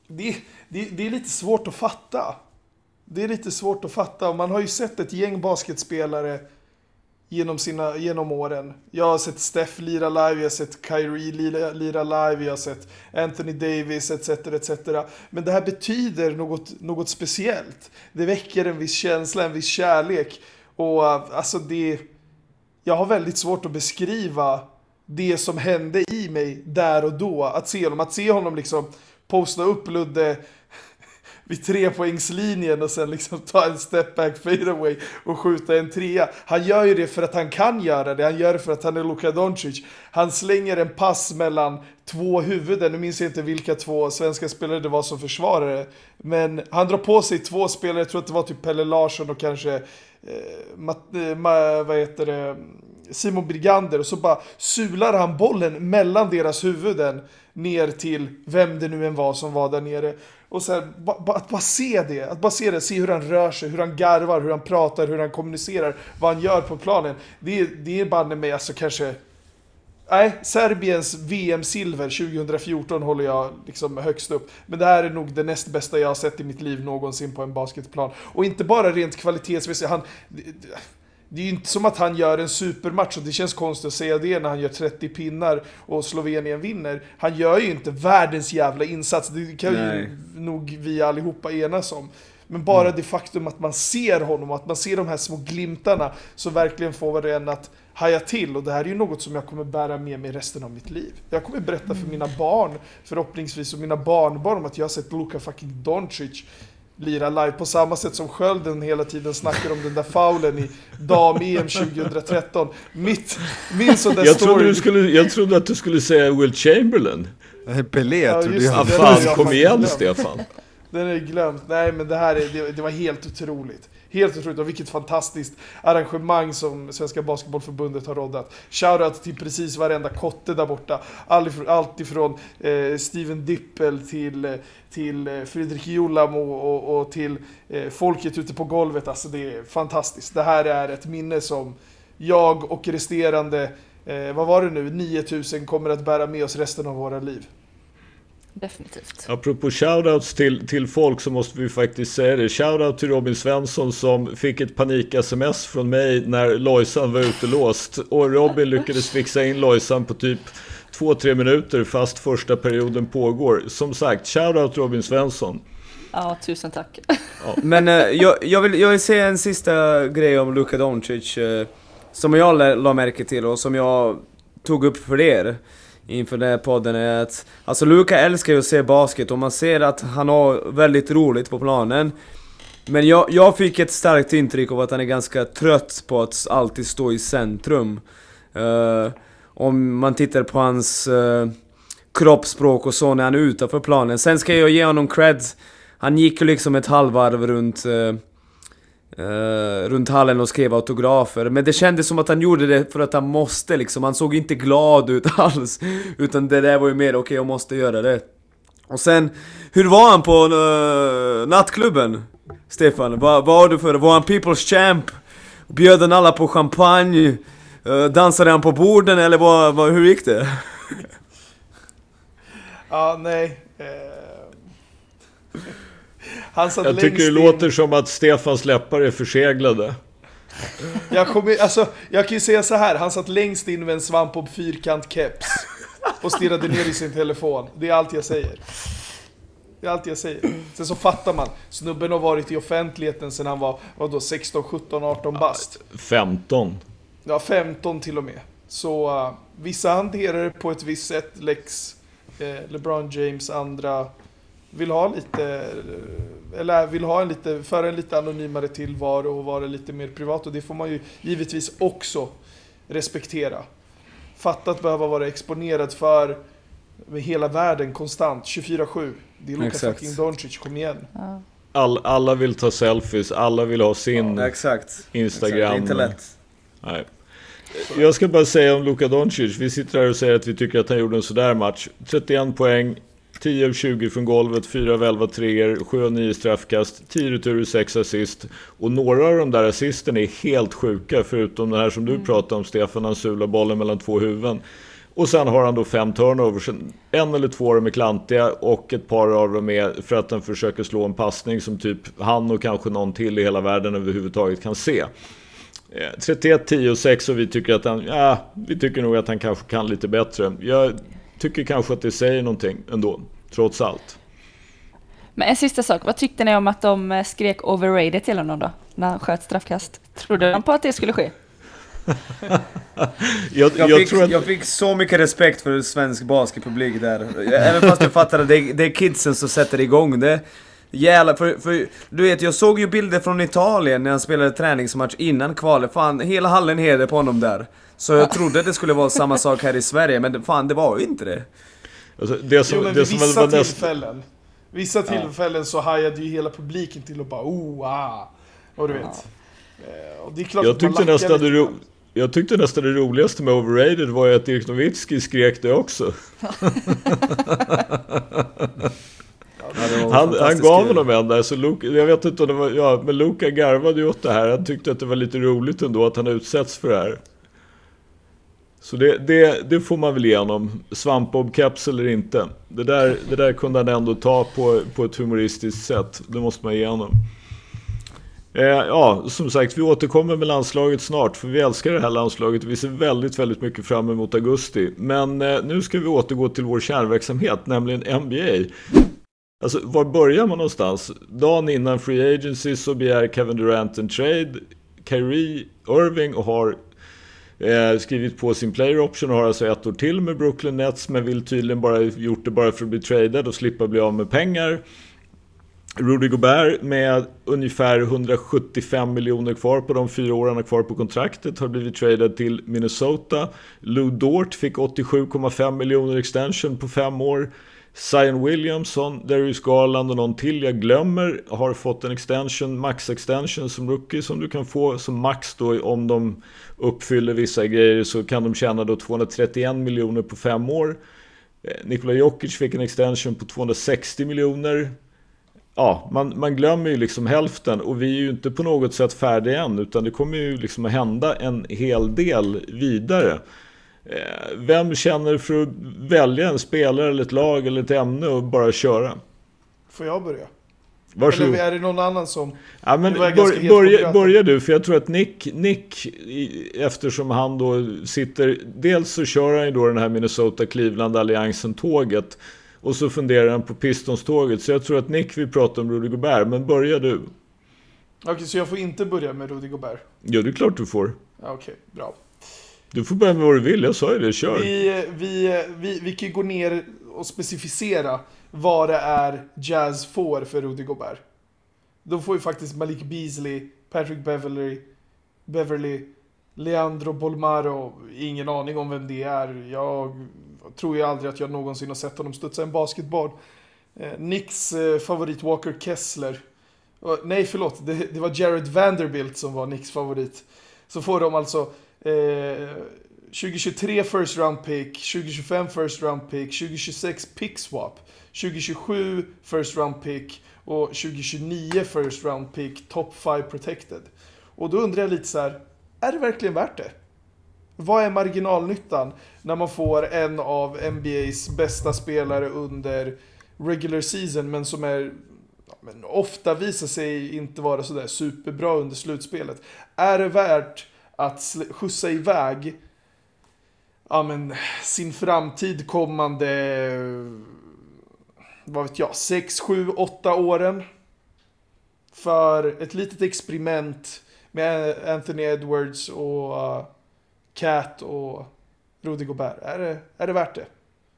Det, det, det är lite svårt att fatta. Det är lite svårt att fatta. Och Man har ju sett ett gäng basketspelare genom, sina, genom åren. Jag har sett Steph lira live, jag har sett Kyrie lira, lira live, jag har sett Anthony Davis etc. etc. Men det här betyder något, något speciellt. Det väcker en viss känsla, en viss kärlek. Och alltså det... Jag har väldigt svårt att beskriva det som hände i mig där och då. Att se honom, att se honom liksom posta upp Ludde vid trepoängslinjen och sen liksom ta en step back fadeaway och skjuta en trea. Han gör ju det för att han kan göra det, han gör det för att han är Luka Doncic. Han slänger en pass mellan två huvuden, nu minns jag inte vilka två svenska spelare det var som försvarare. Men han drar på sig två spelare, jag tror att det var typ Pelle Larsson och kanske eh, Matt, eh, vad heter det, Simon Brigander och så bara sular han bollen mellan deras huvuden ner till vem det nu än var som var där nere. Och så här, ba, ba, att bara se det, att bara se det, se hur han rör sig, hur han garvar, hur han pratar, hur han kommunicerar, vad han gör på planen. Det, det är banne mig alltså kanske Nej, Serbiens VM-silver 2014 håller jag liksom högst upp. Men det här är nog det näst bästa jag har sett i mitt liv någonsin på en basketplan. Och inte bara rent kvalitetsmässigt. Han, det, är ju inte som att han gör en supermatch och det känns konstigt att säga det när han gör 30 pinnar och Slovenien vinner. Han gör ju inte världens jävla insats, det kan Nej. ju nog vi allihopa enas om. Men bara det faktum att man ser honom, att man ser de här små glimtarna, så verkligen får en att haja till. Och det här är ju något som jag kommer bära med mig resten av mitt liv. Jag kommer berätta för mina barn, förhoppningsvis, och mina barnbarn om att jag har sett Luka fucking Doncic lira live på samma sätt som Skölden hela tiden snackar om den där faulen i dam-EM 2013. Mitt, min sån där Jag trodde, story... du skulle, jag trodde att du skulle säga Will Chamberlain. Nej, Pelé Ja, trodde jag. Det. fan, kom igen glömt. Stefan. Den är glömt. Nej men det här är, det, det var helt otroligt. Helt otroligt och vilket fantastiskt arrangemang som Svenska Basketbollförbundet har roddat. Shoutout till precis varenda kotte där borta. Allt ifrån eh, Steven Dippel till, eh, till eh, Fredrik Julam och, och, och till eh, folket ute på golvet. Alltså det är fantastiskt. Det här är ett minne som jag och resterande, eh, vad var det nu, 9000 kommer att bära med oss resten av våra liv. Definitivt. Apropå shoutouts till, till folk så måste vi faktiskt säga det. Shoutout till Robin Svensson som fick ett panik-sms från mig när Lojsan var utelåst. Och Robin lyckades fixa in Lojsan på typ 2-3 minuter fast första perioden pågår. Som sagt, shoutout Robin Svensson. Ja, tusen tack. Men eh, jag, jag, vill, jag vill säga en sista grej om Luka Doncic. Eh, som jag la, la märke till och som jag tog upp för er inför den här podden är att alltså Luka älskar ju att se basket och man ser att han har väldigt roligt på planen. Men jag, jag fick ett starkt intryck av att han är ganska trött på att alltid stå i centrum. Uh, om man tittar på hans uh, kroppsspråk och så när han är utanför planen. Sen ska jag ge honom cred. Han gick ju liksom ett halvvarv runt uh, Uh, runt hallen och skrev autografer. Men det kändes som att han gjorde det för att han måste liksom. Han såg inte glad ut alls. Utan det där var ju mer, okej okay, jag måste göra det. Och sen, hur var han på uh, nattklubben? Stefan, vad var du för? Var han People's Champ? Bjöd han alla på champagne? Uh, dansade han på borden eller vad, vad, hur gick det? ja, nej. Han satt Jag tycker det in... låter som att Stefans läppar är förseglade. Jag, kommer, alltså, jag kan ju säga så här, han satt längst in med en svamp och fyrkant keps och stirrade ner i sin telefon. Det är allt jag säger. Det är allt jag säger. Sen så fattar man, snubben har varit i offentligheten sedan han var, vadå, 16, 17, 18 bast? 15. Ja, 15 till och med. Så uh, vissa hanterar det på ett visst sätt, Lex, eh, LeBron James, andra vill ha lite, eller vill ha en lite, föra en lite anonymare tillvaro och vara lite mer privat och det får man ju givetvis också respektera. Fatta att behöva vara exponerad för hela världen konstant, 24-7. Det är Luka fucking Doncic, kom igen. Ja. All, alla vill ta selfies, alla vill ha sin ja, exakt. Instagram. Exakt. Det är inte lätt. Nej. Jag ska bara säga om Luka Doncic, vi sitter här och säger att vi tycker att han gjorde en sådär match. 31 poäng, 10 av 20 från golvet, 4 av 11 treor, 7 av 9 straffkast, 10 returer, 6 assist. Och några av de där assisten är helt sjuka, förutom det här som du mm. pratade om, Stefan, han sular bollen mellan två huvuden. Och sen har han då fem turnovers. En eller två av dem är klantiga och ett par av dem är för att han försöker slå en passning som typ han och kanske någon till i hela världen överhuvudtaget kan se. 31, 10 och 6 och vi tycker att han, ja, vi tycker nog att han kanske kan lite bättre. Jag tycker kanske att det säger någonting ändå, trots allt. Men en sista sak, vad tyckte ni om att de eh, skrek overrated till honom då? När han sköt straffkast? Trodde de på att det skulle ske? jag, jag, jag, fick, att... jag, fick, så mycket respekt för svensk basketpublik där. Även fast jag fattade det, det är kidsen som sätter igång det. Jävlar, för, för du vet jag såg ju bilder från Italien när han spelade träningsmatch innan kvalet. Fan, hela hallen heder på honom där. Så jag trodde att det skulle vara samma sak här i Sverige, men fan det var ju inte det. Alltså, det som, jo, men det som vissa tillfällen. Näst... Vissa tillfällen ja. så hajade ju hela publiken till och bara oh, ah. Och du vet. Ja. Eh, och det är klart jag, tyckte nästan det ro... jag tyckte nästan det roligaste med Overrated var ju att Dirk Nowitzki skrek det också. han, han gav honom en där, så Luke, jag vet inte om det var, ja, men Luka garvade ju åt det här. Han tyckte att det var lite roligt ändå att han utsätts för det här. Så det, det, det, får man väl igenom. Svampbob-keps eller inte. Det där, det där kunde han ändå ta på, på ett humoristiskt sätt. Det måste man igenom. Eh, ja, som sagt, vi återkommer med landslaget snart. För vi älskar det här landslaget. Vi ser väldigt, väldigt mycket fram emot augusti. Men eh, nu ska vi återgå till vår kärnverksamhet, nämligen NBA. Alltså, var börjar man någonstans? Dagen innan Free Agency så begär Kevin Durant en trade. Kyrie Irving och har Eh, skrivit på sin player option och har alltså ett år till med Brooklyn Nets men vill tydligen bara gjort det bara för att bli tradad och slippa bli av med pengar. Rudy Gobert med ungefär 175 miljoner kvar på de fyra åren kvar på kontraktet har blivit tradad till Minnesota. Lou Dort fick 87,5 miljoner extension på fem år. Zion Williamson, Darius Garland och någon till jag glömmer har fått en extension, max extension som rookie som du kan få som max då om de uppfyller vissa grejer så kan de tjäna då 231 miljoner på fem år. Eh, Nikola Jokic fick en extension på 260 miljoner. Ja, man, man glömmer ju liksom hälften och vi är ju inte på något sätt färdiga än utan det kommer ju liksom att hända en hel del vidare. Eh, vem känner för att välja en spelare eller ett lag eller ett ämne och bara köra? Får jag börja? Varsågod. Eller är det någon annan som... Ja, men bör, börja, börja, du, för jag tror att Nick, Nick, eftersom han då sitter... Dels så kör han ju då den här Minnesota-Cleveland-alliansen-tåget. Och så funderar han på Pistons-tåget. Så jag tror att Nick vill prata om Rudy Gobert, men börja du. Okej, så jag får inte börja med Rudy Gobert? Ja, det är klart du får. Okej, bra. Du får börja med vad du vill, jag sa ju det, kör. Vi, eh, vi, eh, vi, vi kan gå ner och specificera vad det är Jazz får för Rudy Gobert. De får ju faktiskt Malik Beasley, Patrick Beverly, Beverly Leandro Bolmaro, ingen aning om vem det är. Jag tror ju aldrig att jag någonsin har sett honom studsa en basketboll. Eh, Nicks favorit Walker Kessler. Nej, förlåt. Det, det, var Jared Vanderbilt som var Nicks favorit. Så får de alltså eh, 2023 first round pick, 2025 first round pick, 2026 pick swap, 2027 first round pick och 2029 first round pick, top 5 protected. Och då undrar jag lite så här, är det verkligen värt det? Vad är marginalnyttan när man får en av NBAs bästa spelare under regular season men som är men ofta visar sig inte vara sådär superbra under slutspelet. Är det värt att skjutsa iväg ja, men, sin framtid kommande vad vet jag, 6, 7, 8 åren för ett litet experiment med Anthony Edwards och uh, Cat och Rudy Gobert. Är det, är det värt det?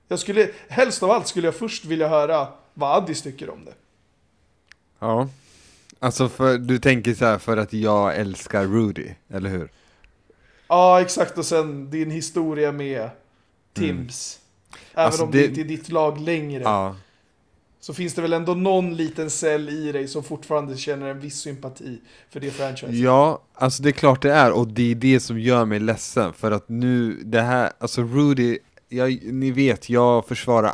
Jag skulle, helst av allt skulle jag först vilja höra vad Addis tycker om det. Ja, alltså för, du tänker så här för att jag älskar Rudy, eller hur? Ja, exakt. Och sen din historia med Tims. Mm. Även alltså om det inte är ditt lag längre. Ja. Så finns det väl ändå någon liten cell i dig som fortfarande känner en viss sympati för det franchiset. Ja, alltså det är klart det är och det är det som gör mig ledsen för att nu, det här, alltså Rudy, jag, ni vet, jag försvarar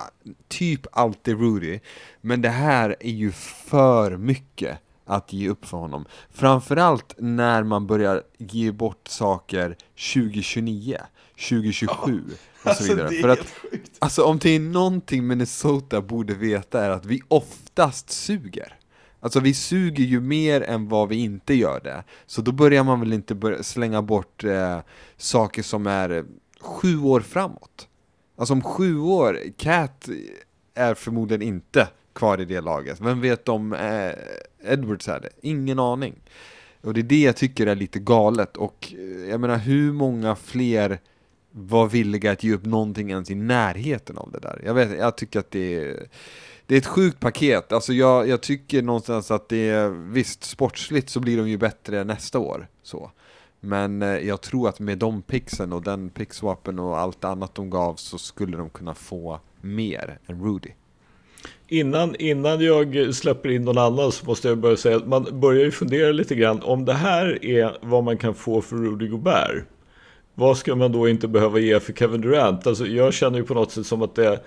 typ alltid Rudy, men det här är ju för mycket att ge upp för honom. Framförallt när man börjar ge bort saker 2029, 2027 och så vidare. Alltså, för att, alltså om det är någonting Minnesota borde veta är att vi oftast suger. Alltså vi suger ju mer än vad vi inte gör det. Så då börjar man väl inte slänga bort eh, saker som är sju år framåt. Alltså om sju år, Cat är förmodligen inte kvar i det laget. Vem vet om eh, Edwards är det? Ingen aning. Och det är det jag tycker är lite galet och eh, jag menar hur många fler var villiga att ge upp någonting ens i närheten av det där. Jag, vet, jag tycker att det är, det är ett sjukt paket. Alltså jag, jag tycker någonstans att det är, visst, sportsligt så blir de ju bättre nästa år. Så. Men eh, jag tror att med de pixen och den pixwapen och allt annat de gav så skulle de kunna få mer än Rudy. Innan, innan jag släpper in någon annan så måste jag börja säga att man börjar ju fundera lite grann om det här är vad man kan få för Rudy Gobert. Vad ska man då inte behöva ge för Kevin Durant? Alltså jag känner ju på något sätt som att det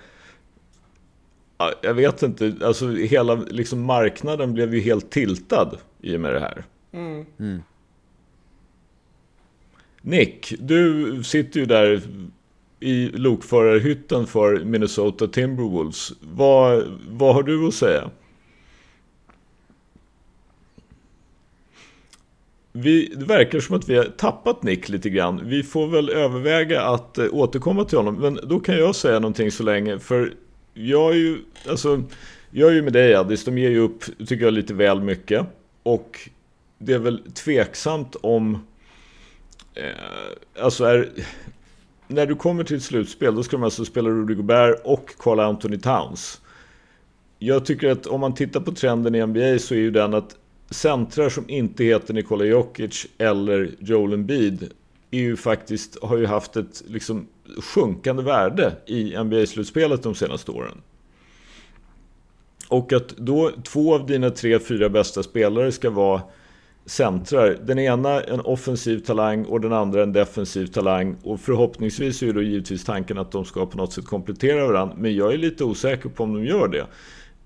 jag vet inte, alltså hela liksom marknaden blev ju helt tiltad i och med det här. Mm. Mm. Nick, du sitter ju där i lokförarhytten för Minnesota Timberwolves. Vad, vad har du att säga? Vi, det verkar som att vi har tappat Nick lite grann. Vi får väl överväga att eh, återkomma till honom. Men då kan jag säga någonting så länge. För jag är ju, alltså, jag är ju med dig Addis. De ger ju upp, tycker jag, lite väl mycket. Och det är väl tveksamt om... Eh, alltså är när du kommer till ett slutspel, då ska de alltså spela Rudy Gobert och Carl Anthony Towns. Jag tycker att om man tittar på trenden i NBA så är ju den att centrar som inte heter Nikola Jokic eller Joel Embiid är ju faktiskt, har ju haft ett liksom sjunkande värde i NBA-slutspelet de senaste åren. Och att då två av dina tre, fyra bästa spelare ska vara centrar. Den ena en offensiv talang och den andra en defensiv talang. Och förhoppningsvis är då givetvis tanken att de ska på något sätt komplettera varandra. Men jag är lite osäker på om de gör det.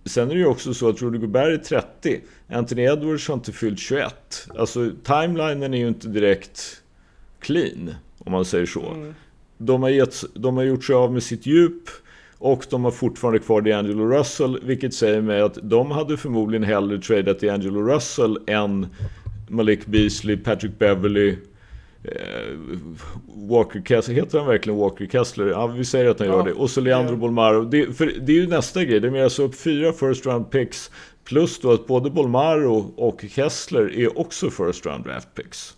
Sen är det ju också så att Rudy Gobert är 30. Anthony Edwards har inte fyllt 21. Alltså timelinen är ju inte direkt clean, om man säger så. Mm. De, har gett, de har gjort sig av med sitt djup. Och de har fortfarande kvar D'Angelo Russell, vilket säger mig att de hade förmodligen hellre tradat D'Angelo Russell än Malik Beasley, Patrick Beverly, eh, Walker Kessler. Heter han verkligen Walker Kessler? Ja, vi säger att han ja, gör det. Och så Leandro ja. Bolmaro. Det, för det är ju nästa grej. Det är alltså upp fyra first round picks. Plus då att både Bolmaro och Kessler är också first round draft picks.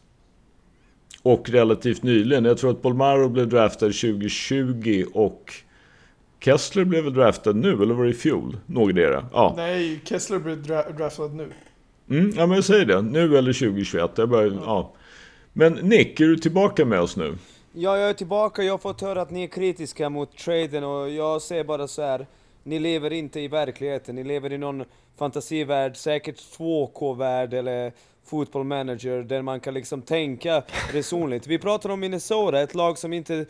Och relativt nyligen. Jag tror att Bolmaro blev draftad 2020 och Kessler blev väl draftad nu, eller var det i fjol? Någondera? Ja. Nej, Kessler blev dra draftad nu. Mm, ja, men jag säger det. Nu eller 2021. Jag bara, ja. Men Nick, är du tillbaka med oss nu? Ja, jag är tillbaka. Jag har fått höra att ni är kritiska mot traden och jag säger bara så här. Ni lever inte i verkligheten. Ni lever i någon fantasivärld, säkert 2K-värld eller football manager där man kan liksom tänka resonligt. Vi pratar om Minnesota, ett lag som inte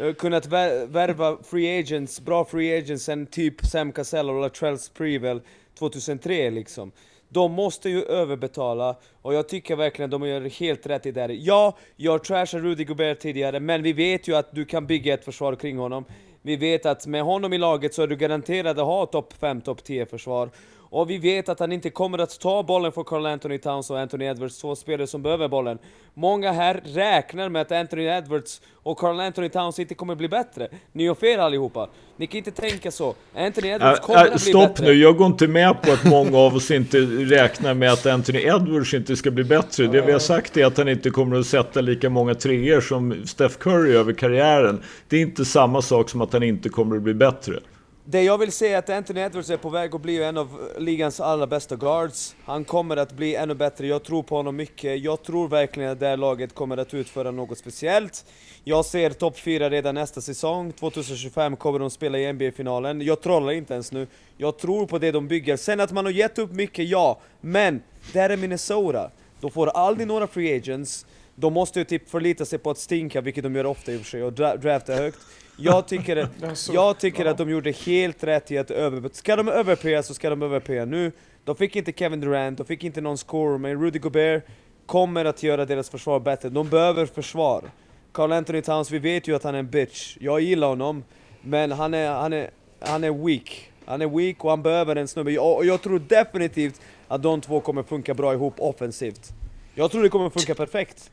uh, kunnat vär värva free agents, bra free agents sen typ Sam Cassell och Latrell Sprewell 2003 liksom. De måste ju överbetala, och jag tycker verkligen att de gör helt rätt i det. här. Ja, jag trashade Rudy Gobert tidigare, men vi vet ju att du kan bygga ett försvar kring honom. Vi vet att med honom i laget så är du garanterad att ha topp 5, topp 10 försvar. Och vi vet att han inte kommer att ta bollen för Carl Anthony Towns och Anthony Edwards, två spelare som behöver bollen. Många här räknar med att Anthony Edwards och Carl Anthony Towns inte kommer bli bättre. Ni har fel allihopa. Ni kan inte tänka så. Anthony Edwards kommer äh, att bli stopp bättre. nu, jag går inte med på att många av oss inte räknar med att Anthony Edwards inte ska bli bättre. Det vi har sagt är att han inte kommer att sätta lika många treor som Steph Curry över karriären. Det är inte samma sak som att han inte kommer att bli bättre. Det jag vill säga är att Anthony Edwards är på väg att bli en av ligans allra bästa guards. Han kommer att bli ännu bättre, jag tror på honom mycket. Jag tror verkligen att det här laget kommer att utföra något speciellt. Jag ser topp 4 redan nästa säsong, 2025 kommer de spela i NBA-finalen. Jag trollar inte ens nu. Jag tror på det de bygger. Sen att man har gett upp mycket, ja. Men, det här är Minnesota. De får aldrig några free agents. De måste ju typ förlita sig på att stinka, vilket de gör ofta i och för sig, och dra drafta högt. Jag tycker, Alltså, jag tycker att de gjorde helt rätt i att över... Ska de överpaya så ska de överpaya nu. De fick inte Kevin Durant, de fick inte någon score, men Rudy Gobert kommer att göra deras försvar bättre. De behöver försvar. Carl Anthony Towns, vi vet ju att han är en bitch. Jag gillar honom, men han är, han är, han är weak. Han är weak och han behöver en snubbe. Och jag tror definitivt att de två kommer funka bra ihop offensivt. Jag tror det kommer funka perfekt.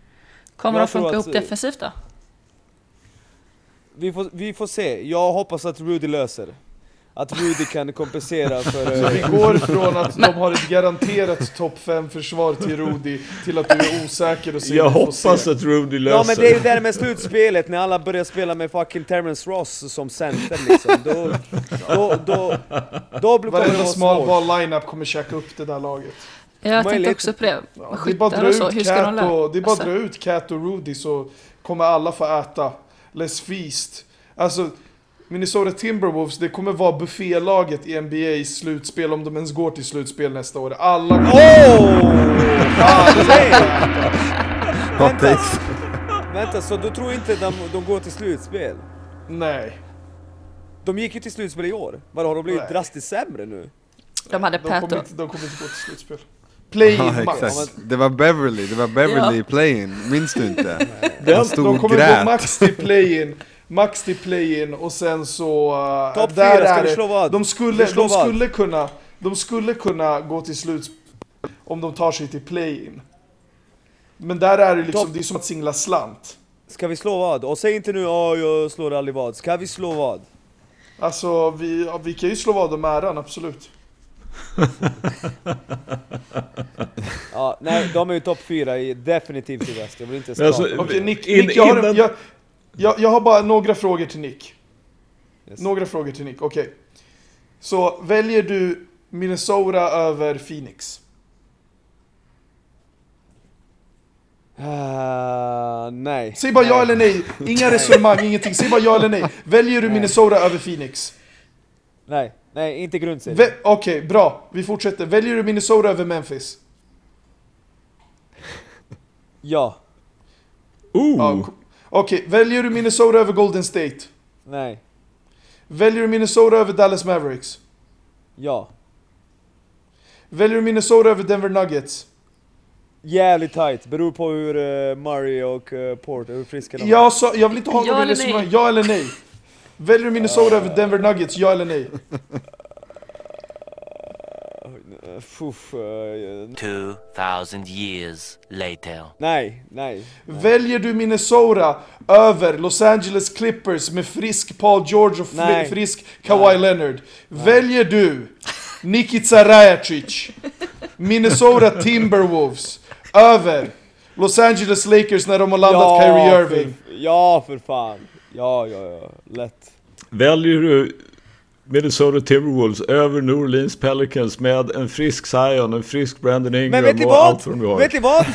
Kommer de funka att- ihop defensivt då? Vi får, vi får se. Jag hoppas att Rudy löser. Att Rudy kan kompensera för... Så eh, vi går från att de har ett garanterat topp 5 försvar till Rudy till att du är osäker och säger Jag hoppas se. att Rudy löser Ja men det är ju det där med slutspelet, när alla börjar spela med fucking Terrence Ross som center liksom. Då, då, då, då det Varenda ball lineup kommer käka upp det där laget. Jag tänkte också på det. Skyttar dra och så, ut hur ska de och, det är bara att Alltså, dra ut Cat och Rudy så kommer alla få äta. Let's feast. Alltså, Minnesota Timberwolves, det kommer vara buffélaget i NBA slutspel om de ens går till slutspel nästa år. Alla kommer... Oh! Vänta, vänta, så du tror inte de, de går till slutspel? Nej. De gick ju till slutspel i år. Vadå, har de blivit Nej. drastiskt sämre nu? de hade De kommer, inte, de kommer inte gå till slutspel. Play-in Ja, max. exakt. Det var Beverly, det var Beverly play-in, minns du inte? Han stod de kommer gå grät. max till play-in, max till play-in och sen så... Topp där fyra, ska är vi det- slå vad? De skulle, de vad? skulle kunna, de skulle kunna gå till slutspel om de tar sig till play-in. Men där är det liksom, Topp- det är som att singla slant. Ska vi slå vad? Och säg inte nu åh jag slår aldrig vad. Ska vi slå vad? Alltså vi, ja, vi kan ju slå vad om äran, absolut. Ja, nej, de är ju topp fyra i, definitivt i väst. Jag vill inte alltså, Okej Nick, In- Nick jag, har, innan- jag, jag, jag har bara några frågor till Nick. Yes. Några frågor till Nick, okej. Så väljer du Minnesota över Phoenix? Ah, nej. Säg bara ja eller nej, inga resonemang, ingenting. Säg bara ja eller nej. Väljer du Minnesota över Phoenix? Nej, nej, inte grundserien. Okej, bra. Vi fortsätter. Väljer du Minnesota över Memphis? Ja. Oh! Ja, Okej, väljer du Minnesota över Golden State? Nej. Väljer du Minnesota över Dallas Mavericks? Ja. Väljer du Minnesota över Denver Nuggets? Jävligt tight, beror på hur uh, Murray och uh, Porter, hur friska de är. Jag, sa, jag vill inte ha någon resonemang. Ja eller nej? Väljer du Minnesota över Denver Nuggets? Ja eller nej? Uh, fuff, uh, 2,000 years later. nej, nej. Väljer du Minnesota över Los Angeles Clippers med frisk Paul George och Nej. frisk Kawhi Leonard? Väljer du Nikica Rajacic, Minnesota Timberwolves över Los Angeles Lakers när de har landat Kyrie Irving? För, ja, för fan. Ja, ja, ja. Lätt. Väljer du Minnesota Timberwolves över New Orleans Pelicans med en frisk Zion, en frisk Brandon Ingram Men vet ni och vad? allt vad de har. Vet ni vad?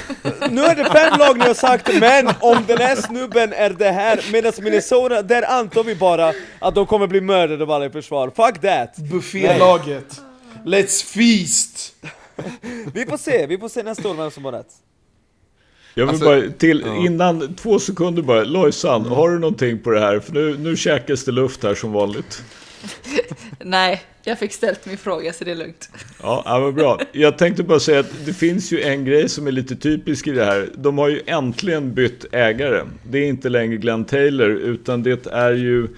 Nu är det fem lag ni har sagt, men om den här snubben är det här, medan Minnesota, där antar vi bara att de kommer bli mördade av alla i försvar. Fuck that! Buffélaget. Let's feast! Vi får se, vi får se nästa år vem som har rätt. Jag vill Alltså, bara till, ja. innan, två sekunder bara. Lojsan, har du någonting på det här? För nu, nu käkas det luft här som vanligt. Nej, jag fick ställt min fråga så det är lugnt. Ja, ja men bra. Jag tänkte bara säga att det finns ju en grej som är lite typisk i det här. De har ju äntligen bytt ägare. Det är inte längre Glenn Taylor, utan det är ju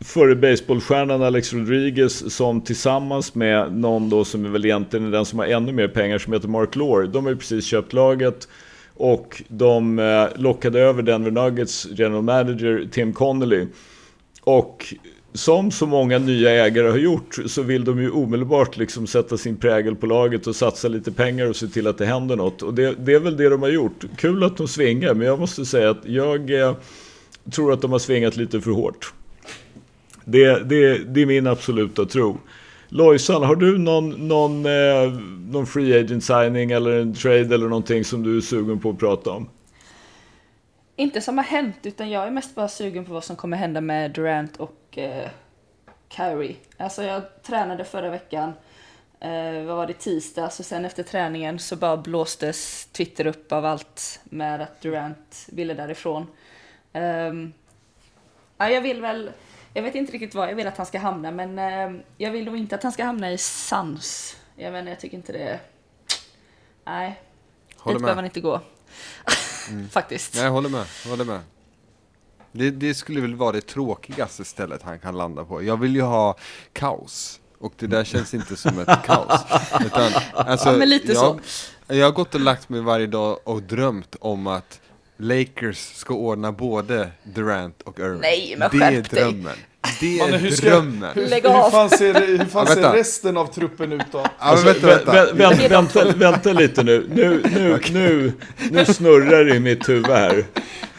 före baseballstjärnan Alex Rodriguez som tillsammans med någon då som är väl egentligen den som har ännu mer pengar som heter Mark Lore. De har ju precis köpt laget och de eh, lockade över Denver Nuggets general manager Tim Connolly. Och som så många nya ägare har gjort så vill de ju omedelbart liksom sätta sin prägel på laget och satsa lite pengar och se till att det händer något. Och det, det är väl det de har gjort. Kul att de svingar, men jag måste säga att jag eh, tror att de har svingat lite för hårt. Det, det, det är min absoluta tro. Lojsan, har du någon, någon, eh, någon free agent signing eller en trade eller någonting som du är sugen på att prata om? Inte som har hänt, utan jag är mest bara sugen på vad som kommer hända med Durant och eh, Kyrie. Alltså jag tränade förra veckan, eh, vad var det, tisdags alltså, och sen efter träningen så bara blåstes Twitter upp av allt med att Durant ville därifrån. Um, ja, jag vill väl, jag vet inte riktigt var jag vill att han ska hamna, men eh, jag vill nog inte att han ska hamna i Suns. Jag menar, jag tycker inte det, nej, Håller dit behöver han inte gå. Faktiskt. Nej, jag håller med. Håller med. Det, det skulle väl vara det tråkigaste stället han kan landa på. Jag vill ju ha kaos. Och det där känns inte som ett kaos. Utan, alltså, Ja, men lite jag, så. Jag har gått och lagt mig varje dag och drömt om att Lakers ska ordna både Durant och Irving. Nej, men Det är skärp dig. drömmen. Det är hur ska- drömmen. Hur, Lägg hur av. fan ser, hur fan Ja, ser vänta. resten av truppen ut då? Ja, men Alltså, vänta, vä- vänta. vä- vänta, vänta, vänta lite nu. Nu, nu, nu, nu snurrar det i mitt huvud här.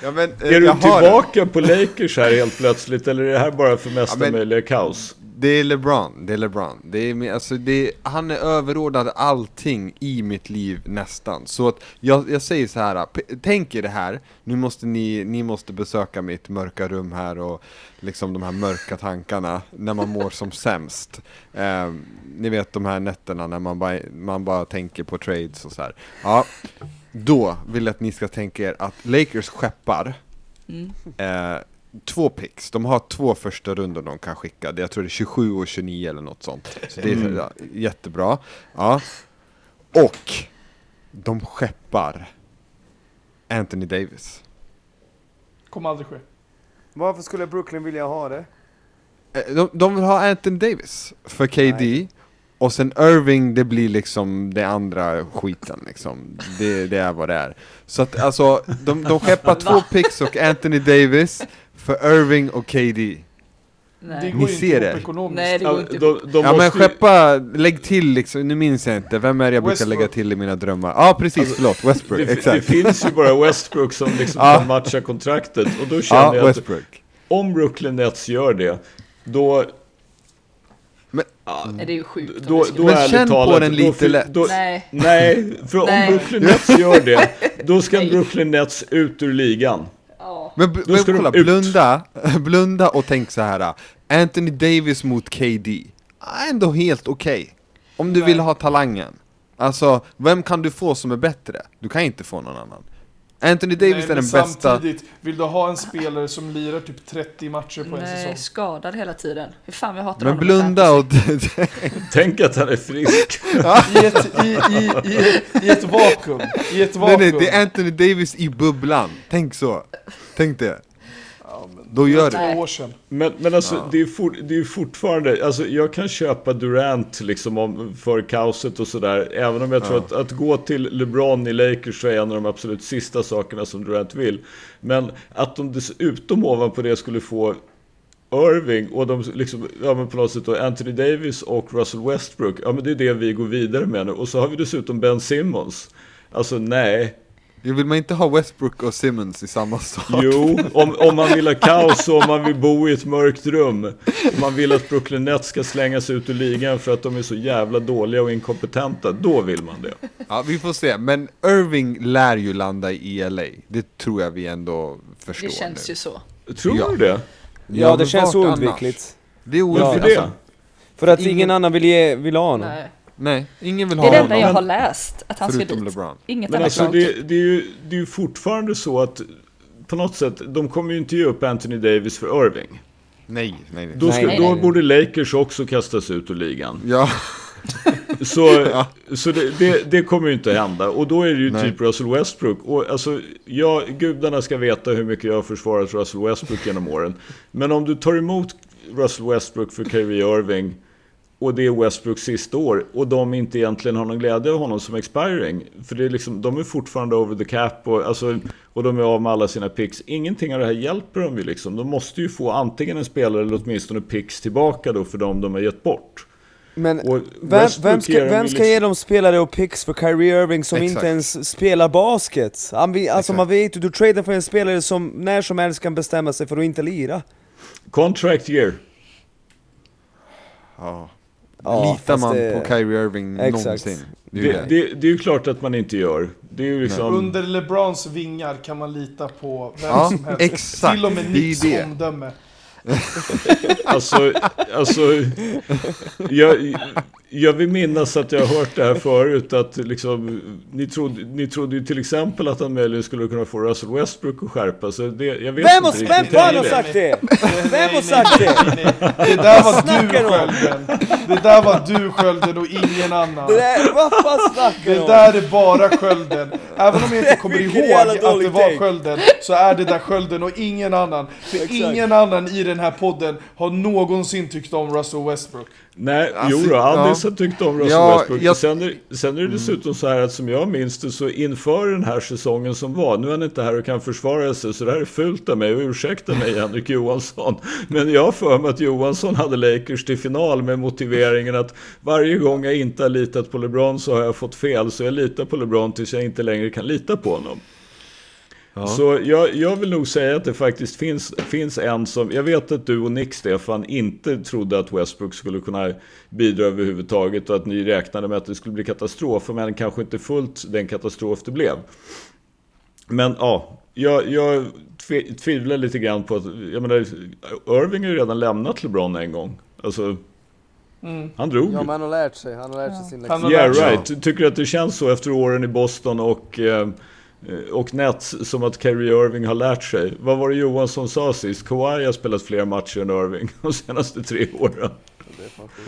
Ja, men, eh, Är du jag har det. tillbaka på Lakers här helt plötsligt eller är det här bara för mesta Ja, men- möjliga kaos? Det är LeBron, det är LeBron. Det är, alltså det är, han är överordnad allting i mitt liv nästan. Så att jag, jag säger så här, tänk er det här, nu måste ni, ni måste besöka mitt mörka rum här och liksom de här mörka tankarna när man mår som sämst. Eh, ni vet de här nätterna när man bara, man bara tänker på trades och så här. Ja, då vill jag att ni ska tänka er att Lakers skeppar Mm. eh, två picks. De har två första rundor de kan skicka. Det- Jag tror det är 27 och 29 eller något sånt. Så det är Mm. jättebra. Ja. Och de skeppar Anthony Davis. Kommer aldrig ske. Varför skulle Brooklyn vilja ha det? Eh, De, de vill ha Anthony Davis för KD. Nej. Och sen Irving, det blir liksom det andra skiten liksom. Det, det är vad det är. Så att alltså, de, de skeppar två picks och Anthony Davis för Irving och KD. Det Nej. går Ni ser inte det. ihop ekonomiskt. Nej, det går Ja, inte de, de Ja men måste ju- skeppa, lägg till liksom, nu minns jag inte, vem är det jag brukar Westbrook. lägga till i mina drömmar? Ja precis, Alltså, förlåt, Westbrook, det, det exakt. finns ju bara Westbrook som liksom Ja. kan matcha kontraktet och då känner Ja, jag att Westbrook. om Brooklyn Nets gör det, då... Men- Ja, Nej, det är ju sjukt. om då, det skulle då Men ärligt känn på talat, den då lite fin- lätt. Då, Nej. Nej, för om Nej. Brooklyn Nets gör det, då ska Nej. Brooklyn Nets ut ur ligan. Ja. Men, men kolla, blunda, blunda och tänk så här. Anthony Davis mot KD. Ändå helt okej. Om du Nej. vill ha talangen. Alltså, vem kan du få som är bättre? Du kan inte få någon annan. Anthony Davis Nej, är den bästa. Samtidigt, vill du ha en spelare som lirar typ 30 matcher på en Nej, säsong? skadad hela tiden. Hur fan vi hatar Men blunda och... Tänk att han är frisk. I ett, i, i, i, I ett vakuum. I ett nej, vakuum. nej, det är Anthony Davis i bubblan. Tänk så. Tänk det. Då gör två det. Nej. år sedan. Men, men alltså, Ja. det, är for, det är fortfarande, alltså jag kan köpa Durant liksom om, för kaoset och sådär, även om jag tror Ja. att, att gå till LeBron i Lakers är en av de absolut sista sakerna som Durant vill. Men att de dessutom ovanpå det skulle få Irving och de liksom, ja men på något sätt då Anthony Davis och Russell Westbrook, ja men det är det vi går vidare med nu. Och så har vi dessutom Ben Simmons. Alltså nej, Vill man inte ha Westbrook och Simmons i samma stad? Jo, om, om man vill ha kaos och om man vill bo i ett mörkt rum. Om man vill att Brooklyn Nets ska slängas ut ur ligan för att de är så jävla dåliga och inkompetenta. Då vill man det. Ja, vi får se. Men Irving lär ju landa i LA. Det tror jag vi ändå förstår Det känns nu. ju så. Tror Ja. du det? Ja, det men känns oundvikligt. Det är Ja. oundvikligt. Varför det? alltså. För att Ingen- ingen annan vill, ge, vill ha honom. Nej. Nej, ingen vill Det ha är det enda jag honom. har läst, att han ska dit. LeBron. Inget Men annat alltså lag. det, det, är ju, det är ju fortfarande så att på något sätt, de kommer ju inte ge upp Anthony Davis för Irving. Nej, nej, nej. Då, ska, Nej, då nej, borde Lakers också kastas ut ur ligan. Ja, Så, så det, det, det kommer ju inte hända. Och då är det ju Nej. typ Russell Westbrook. Och alltså, ja, gudarna ska veta hur mycket jag har försvarat Russell Westbrook genom åren. Men om du tar emot Russell Westbrook för Kyrie Irving och det är Westbrooks sista år och de inte egentligen har någon glädje av honom som expiring. För det är liksom, de är fortfarande over the cap och, alltså, och de är av med alla sina picks. Ingenting av det här hjälper dem ju liksom. De måste ju få antingen en spelare eller åtminstone picks tillbaka då för dem de har gett bort. Men vem, vem, ska, vem ska liksom- ge dem spelare och picks för Kyrie Irving som Exakt. inte ens spelar basket? Alltså Exakt. man vet ju, du tradar för en spelare som när som helst kan bestämma sig för att inte lira. Contract year. ja. Ja, Litar man det- på Kyrie Irving Exakt. någonsin? Det är ju Det, det. det, är ju klart att man inte gör. Det är ju liksom... Under LeBrons vingar kan man lita på vem Ja, som helst. exakt. Till och med Nicks det. omdöme. Alltså, alltså jag, jag vill minnas att jag har hört det här förut att liksom, ni, trodde, ni trodde ju till exempel att han möjligen skulle kunna få Russell Westbrook att skärpa sig. Det, jag vet Vem, har, inte vem riktigt. fan har sagt det? Vem har sagt det? Det där var du? Skölden. Det där var du Skölden och ingen annan. Det där, vad fan snackar Det du om? där är bara Skölden. Även om jag inte kommer ihåg att det var. Skölden, så är det där Skölden och ingen annan. För Exakt. ingen annan i den här podden har någonsin tyckt om Russell Westbrook. Nej, Alltså, jo då, Andis ja. har tyckt om Russell Ja, jag- Sen, är, sen är det dessutom så här att som jag minns det så inför den här säsongen som var, nu är han inte här och kan försvara sig så det här är fult av mig och ursäkta mig Henrik Johansson. Men jag har för mig att Johansson hade Lakers till final med motiveringen att varje gång jag inte har litat på LeBron så har jag fått fel så jag litar på LeBron tills jag inte längre kan lita på honom. Ja. Så jag, jag vill nog säga att det faktiskt finns, finns en som, jag vet att du och Nick Stefan inte trodde att Westbrook skulle kunna bidra överhuvudtaget och att ni räknade med att det skulle bli katastrof, men kanske inte fullt den katastrof det blev. Men ja, jag, jag tvivlar lite grann på att, jag menar, Irving har ju redan lämnat LeBron en gång. Alltså, Mm. han drog. Ja men han har lärt sig, han har lärt sig sin lektion. Yeah right. Tycker du att det känns så efter åren i Boston och, eh, och Nets som att Kyrie Irving har lärt sig? Vad var det Johansson sa sist? Kawhi har spelat fler matcher än Irving de senaste tre åren.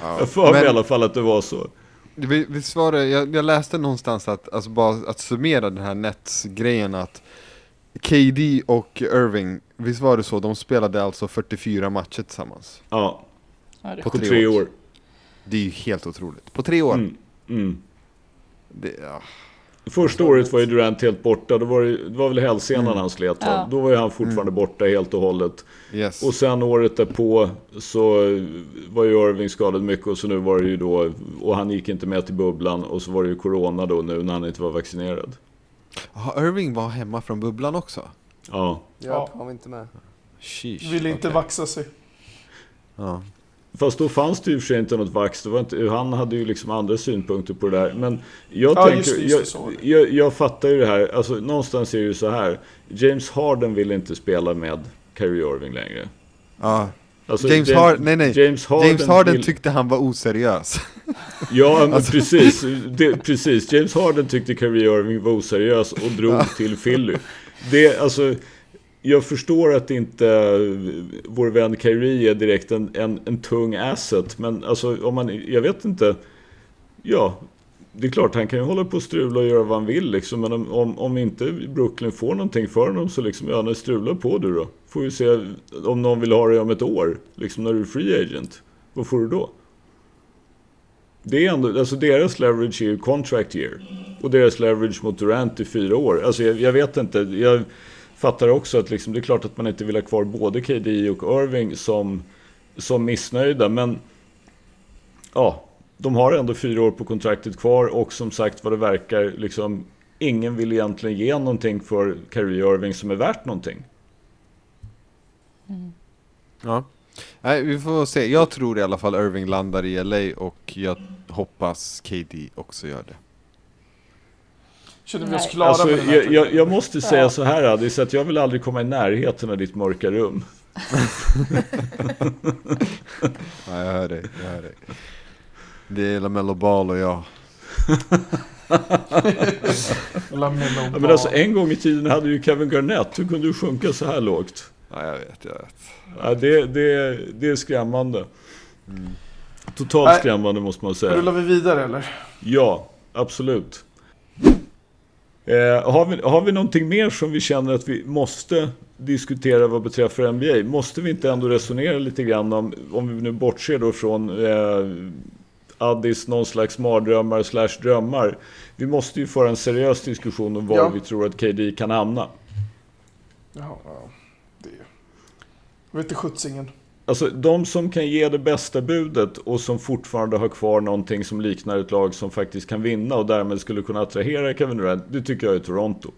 Ja. Jag för mig i alla fall att det var så. Vi- Visst var det, jag, jag läste någonstans att, alltså bara att summera den här Nets-grejen att KD och Irving, visst var det så, de spelade alltså 44 matcher tillsammans? Ja, är på tre tre år. år. Det är ju helt otroligt. På tre år? Mm. Mm. Det, ja. Första året var ju Durant helt borta. Då var det, det var väl hälsenan han slet? Ja. Då var ju han fortfarande borta helt och hållet. Yes. Och sen året därpå så var ju Irving skadad mycket och så nu var det ju då, och han gick inte med till bubblan och så var det ju Corona då nu när han inte var vaccinerad. Jaha, Irving var hemma från bubblan också? Ja. Ja, han var inte med. Sheesh. Vill inte okej. vaxa sig. Ja. Fast då fanns det ju för sig inte något vax. Det var inte, han hade ju liksom andra synpunkter på det där. Men jag Ja, tänker, just det, just det, jag, jag, jag fattar ju det här. Alltså någonstans är det ju så här. James Harden vill inte spela med Kyrie Irving längre. ja. Alltså, James, Harden, nej nej. James Harden, James Harden vill- tyckte han var oseriös. Ja, men Alltså- precis, det, precis. James Harden tyckte Kyrie Irving var oseriös och drog till Philly. Det, alltså, jag förstår att inte eh, vår vän Kyrie är direkt en, en, en tung asset, men alltså, om man, jag vet inte. Ja, det är klart, han kan ju hålla på och strula och göra vad han vill, liksom, men om, om, om inte Brooklyn får någonting för honom så liksom, ja, strula på du då. Får vi se om någon vill ha dig om ett år, liksom när du är free agent. Vad får du då? Det är ändå, alltså deras leverage är ju contract year. Och deras leverage mot Durant i fyra år. Alltså jag, jag vet inte, jag fattar också att liksom, det är klart att man inte vill ha kvar både KD och Irving som, som missnöjda. Men ja, de har ändå fyra år på kontraktet kvar och som sagt vad det verkar liksom ingen vill egentligen ge någonting för Kyrie Irving som är värt någonting. Ja. Nej, vi får se. Jag tror i alla fall Irving landar i LA och jag hoppas KD också gör det. Känner vi oss klara Alltså, med den här jag, jag, jag måste säga Ja. så här Addis, att jag vill aldrig komma i närheten av ditt mörka rum. Ja, jag hör dig, jag hör dig. Det är LaMelo Ball och jag. Lamelo Ja, men alltså en gång i tiden hade ju Kevin Garnett, hur kunde du sjunka så här lågt? Ja, jag vet, jag vet. Ja, det, det, det är skrämmande. Totalt Nej. skrämmande måste man säga. Rullar vi vidare eller? Ja, absolut. Eh, har, vi, har vi någonting mer som vi känner att vi måste diskutera vad beträffar NBA? Måste vi inte ändå resonera lite grann om, om vi nu bortser då från eh, Addis någon slags mardrömmar slash drömmar. Vi måste ju föra en seriös diskussion om var Ja. vi tror att KD kan hamna. Jaha, ja. Det jag vet inte skjutsingen. Alltså de som kan ge det bästa budet och som fortfarande har kvar någonting som liknar ett lag som faktiskt kan vinna och därmed skulle kunna attrahera Kevin Durant, det tycker jag är Toronto.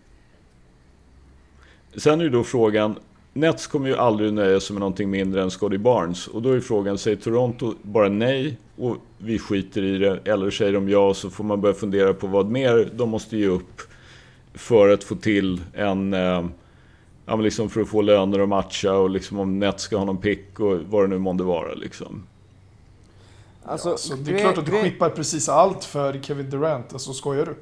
Sen är ju då frågan, Nets kommer ju aldrig nöja sig med någonting mindre än Scotty Barnes och då är frågan, säger Toronto bara nej och vi skiter i det eller säger de ja så får man börja fundera på vad mer de måste ge upp för att få till en eh, Ja, men liksom för att få löner och matcha och liksom om Nets ska ha någon pick och vad det nu månde vara liksom. Alltså, Alltså, det är klart att du skippar precis allt för Kevin Durant. Alltså skojar du?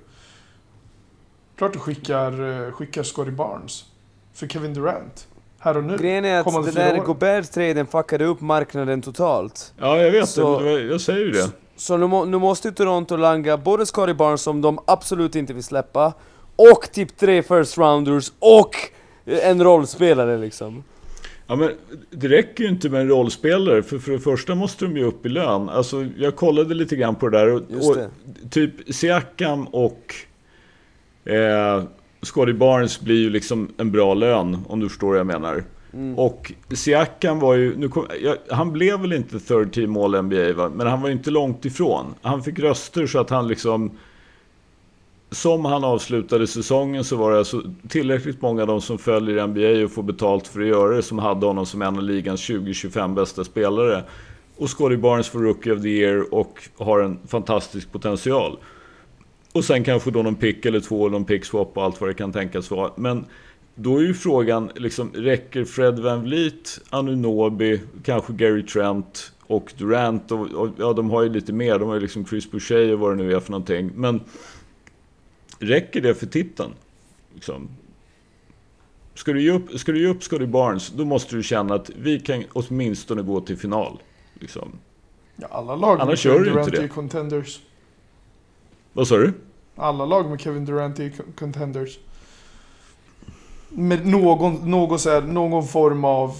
Klart du skickar, eh, skickar Scotty Barnes. För Kevin Durant. Här och nu. Grejen är att den där. Gobert-traden fuckade upp marknaden totalt. Ja, jag vet Så- det. Jag säger ju det. Så nu, nu måste ju Toronto langa både Scotty Barnes som de absolut inte vill släppa, och typ tre first rounders och en rollspelare liksom. Ja, men det räcker ju inte med en rollspelare, för för det första måste de ju upp i lön. Alltså, jag kollade lite grann på det där och, Just och det. typ Siakam och eh, Scotty Barnes blir ju liksom en bra lön, om du förstår vad jag menar. Mm. Och Siakam var ju, nu kom, ja, han blev väl inte third team all NBA va? men han var ju inte långt ifrån. Han fick röster så att han liksom som han avslutade säsongen så var det alltså tillräckligt många av de som följer NBA och får betalt för att göra det som hade honom som en av ligans 20-25 bästa spelare. Och Scottie Barnes får Rookie of the Year och har en fantastisk potential. Och sen kanske då någon pick eller två, någon pick swap och allt vad det kan tänkas vara. Men då är ju frågan, liksom, räcker Fred Van Vliet, Anunobi, kanske Gary Trent och Durant och, och ja, de har ju lite mer. De har ju liksom Chris Boucher och vad det nu är för någonting. Men räcker det för titeln? Liksom? Ska du ge upp, ska du ge upp Scotty Barnes, då måste du känna att vi kan åtminstone gå till final. Liksom. Ja, alla lag Annars med Kevin Durant är contenders. Vad sa du? Alla lag med Kevin Durant är contenders. Med någon, någon, så här, någon form av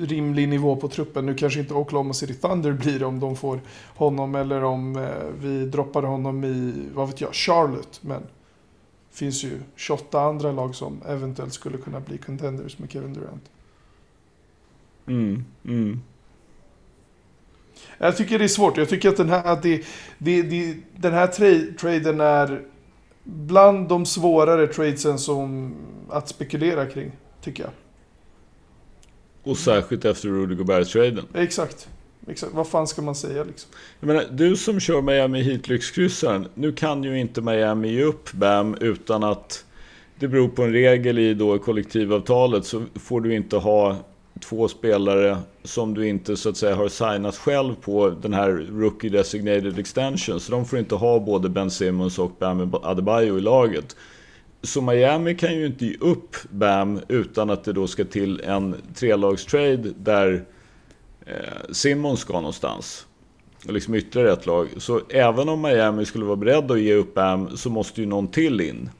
rimlig nivå på truppen. Nu kanske inte Oklahoma City Thunder blir det om de får honom eller om eh, vi droppar honom i, vad vet jag, Charlotte. Men det finns ju 28 andra lag som eventuellt skulle kunna bli contenders med Kevin Durant. Mm, mm. Jag tycker det är svårt. Jag tycker att den här, att det, det, det, den här tra- traden är bland de svårare tradesen som att spekulera kring, tycker jag. Och särskilt efter Rudy Gobert-traden. Exakt. Exakt. Vad fan ska man säga liksom? Jag menar, du som kör Miami Heat-lyxkryssaren, nu kan ju inte Miami ge upp BAM utan att det beror på en regel i då kollektivavtalet så får du inte ha två spelare som du inte så att säga har signat själv på den här Rookie Designated Extension. Så de får inte ha både Ben Simmons och Bam Adebayo i laget. Så Miami kan ju inte ge upp Bam utan att det då ska till en trelagstrade där eh, Simmons ska någonstans. Och liksom ytterligare ett lag. Så även om Miami skulle vara beredd att ge upp Bam så måste ju någon till in.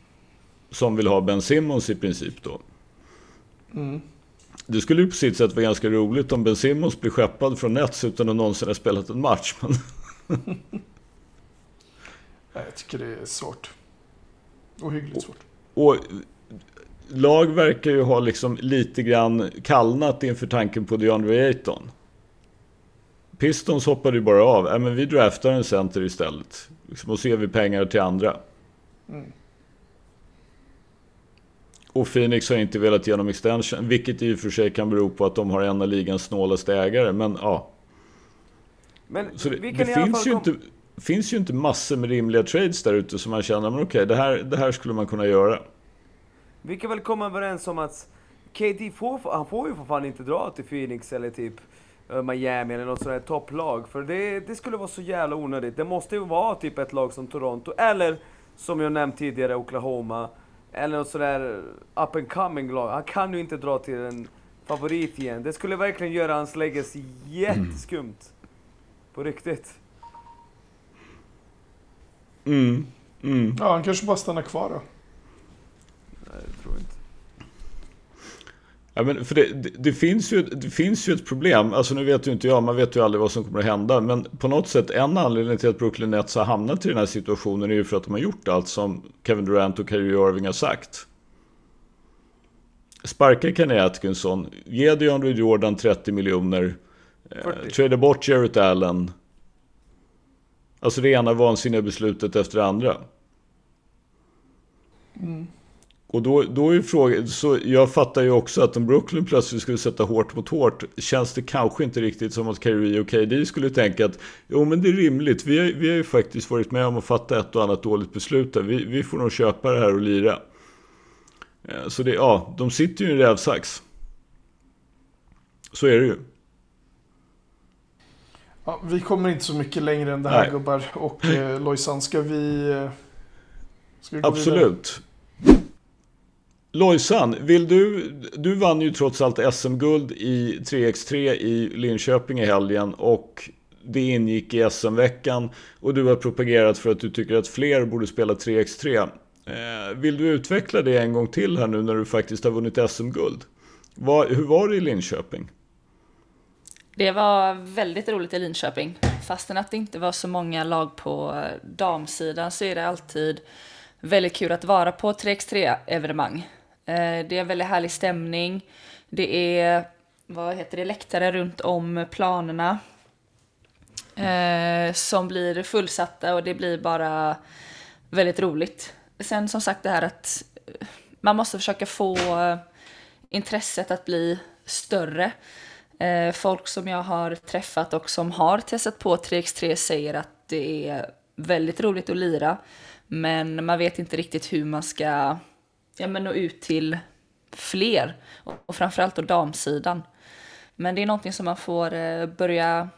Som vill ha Ben Simmons i princip då. Mm. Det skulle ju på sitt sätt vara ganska roligt om Ben Simmons blir skeppad från Nets utan att någonsin ha spelat en match. Men Jag tycker det är svårt. Ohyggligt svårt. Och lag verkar ju ha liksom lite grann kallnat inför tanken på DeAndre Ayton. Pistons hoppade ju bara av. Äh, men vi draftar en center istället. Liksom, och så ger vi pengar till andra. Mm. Och Phoenix har inte velat ge dem extension, vilket i och för sig kan bero på att de har en av ligans snålaste ägare. Men ja, Men så det, det finns, ju inte, finns ju inte massor med rimliga trades där ute som man känner, men okej, det, här, det här skulle man kunna göra. Vi kan väl komma överens om att KD får, han får ju för fan inte dra till Phoenix eller typ eh, Miami eller något sånt där topplag. För det, det skulle vara så jävla onödigt. Det måste ju vara typ ett lag som Toronto, eller som jag nämnt tidigare, Oklahoma. Eller något sådär up and coming lag. Han kan ju inte dra till en favorit igen. Det skulle verkligen göra hans legacy jätteskumt. På riktigt. Mm, mm. Ja, han kanske bara stannar kvar då. Nej, det tror jag inte. Ja, men för det, det, det, finns ju, det finns ju ett problem, alltså nu vet ju inte jag, man vet ju aldrig vad som kommer att hända, men på något sätt en anledning till att Brooklyn Nets har hamnat i den här situationen är ju för att de har gjort allt som Kevin Durant och Kyrie Irving har sagt. Sparka Kenny Atkinson, ge DeAndre Jordan 30 miljoner, eh, 40. trada bort Jarrett Allen. Alltså det ena vansinniga beslutet efter det andra. Och då, då är frågan, så jag fattar ju också att om Brooklyn plötsligt skulle sätta hårt mot hårt, känns det kanske inte riktigt som att Kyrie och KD skulle tänka att jo men det är rimligt, vi har, vi har ju faktiskt varit med om att fatta ett och annat dåligt beslut där, vi, vi får nog köpa det här och lira. Eh, Så det, ja, de sitter ju i en rävsax. Så är det ju. Ja, vi kommer inte så mycket längre än det här Nej. gubbar. Och eh, Lojsan, ska vi... Eh, ska vi gå vidare? Absolut. Lojsan, vill du, du vann ju trots allt SM-guld i 3x3 i Linköping i helgen och det ingick i SM-veckan och du har propagerat för att du tycker att fler borde spela 3x3. Eh, vill du utveckla det en gång till här nu när du faktiskt har vunnit SM-guld? Hur var det i Linköping? Det var väldigt roligt i Linköping. Fastän att det inte var så många lag på damsidan så är det alltid väldigt kul att vara på 3x3-evenemang. Eh, det är en väldigt härlig stämning. Det är, vad heter det, läktare runt om planerna. Eh, som blir fullsatta och det blir bara väldigt roligt. Sen som sagt det här att eh, man måste försöka få intresset att bli större. Eh, folk som jag har träffat och som har testat på 3x3 säger att det är väldigt roligt att lira. Men man vet inte riktigt hur man ska ja, men nå ut till fler. Och, framförallt då damsidan. Men det är någonting som man får eh, börja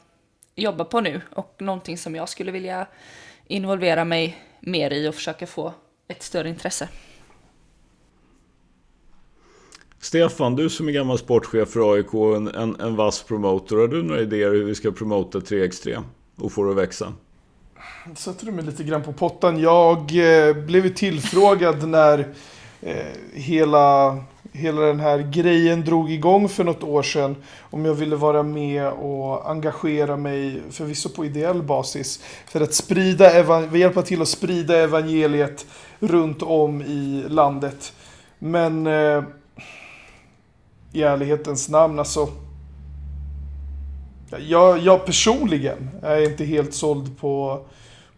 jobba på nu. Och någonting som jag skulle vilja involvera mig mer i och försöka få ett större intresse. Stefan, du som är gammal sportchef för AIK och en, en, en vass promotor, har du några idéer hur vi ska promota 3x3 och få det att växa? Sätter du mig lite grann på pottan. Jag eh, blev ju tillfrågad när eh, hela, hela den här grejen drog igång för något år sedan. Om jag ville vara med och engagera mig, förvisso på ideell basis, för att sprida, hjälpa till att sprida evangeliet runt om i landet. Men eh, i ärlighetens namn, alltså. Jag, jag personligen är inte helt såld på,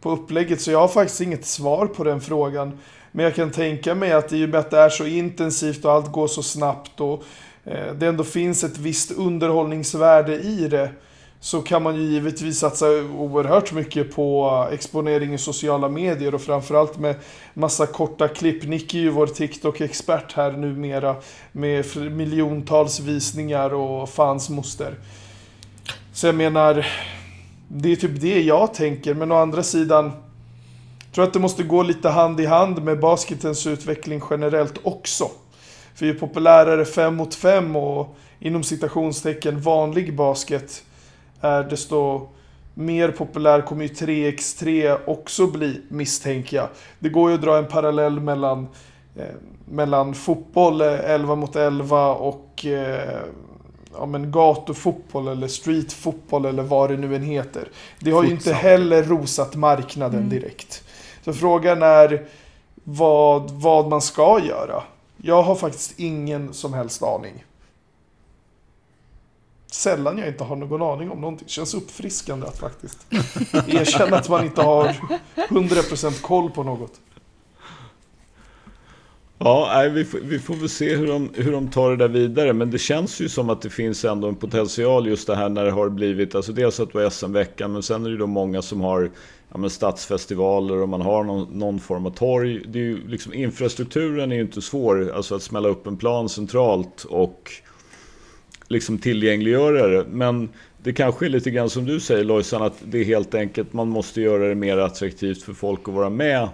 på upplägget så jag har faktiskt inget svar på den frågan. Men jag kan tänka mig att i och med att det är så intensivt och allt går så snabbt och eh, det ändå finns ett visst underhållningsvärde i det så kan man ju givetvis satsa oerhört mycket på exponering i sociala medier och framförallt med massa korta klipp. Nicky är ju vår TikTok-expert här numera med miljontals visningar och fans moster. Så jag menar, det är typ det jag tänker, men å andra sidan jag tror att det måste gå lite hand i hand med basketens utveckling generellt också. För ju populärare 5 mot 5 och inom citationstecken vanlig basket är desto mer populär kommer ju 3x3 också bli misstänker jag. Det går ju att dra en parallell mellan, eh, mellan fotboll eh, 11 mot 11 och eh, ja, men gatufotboll eller streetfotboll eller vad det nu än heter. Det har ju inte Futsal. heller rosat marknaden direkt. Så frågan är vad, vad man ska göra. Jag har faktiskt ingen som helst aning. Sällan jag inte har någon aning om någonting. Känns uppfriskande att faktiskt erkänna att man inte har 100% koll på något. Ja, nej, vi, får, vi får väl se hur de, hur de tar det där vidare. Men det känns ju som att det finns ändå en potential just det här när det har blivit, alltså dels att det var SM-veckan, men sen är det ju då många som har ja, men stadsfestivaler och man har någon, någon form av torg. Det är ju liksom, infrastrukturen är ju inte svår, alltså att smälla upp en plan centralt och liksom tillgängliggöra det. Men det kanske är lite grann som du säger Lojsan, att det är helt enkelt, man måste göra det mer attraktivt för folk att vara med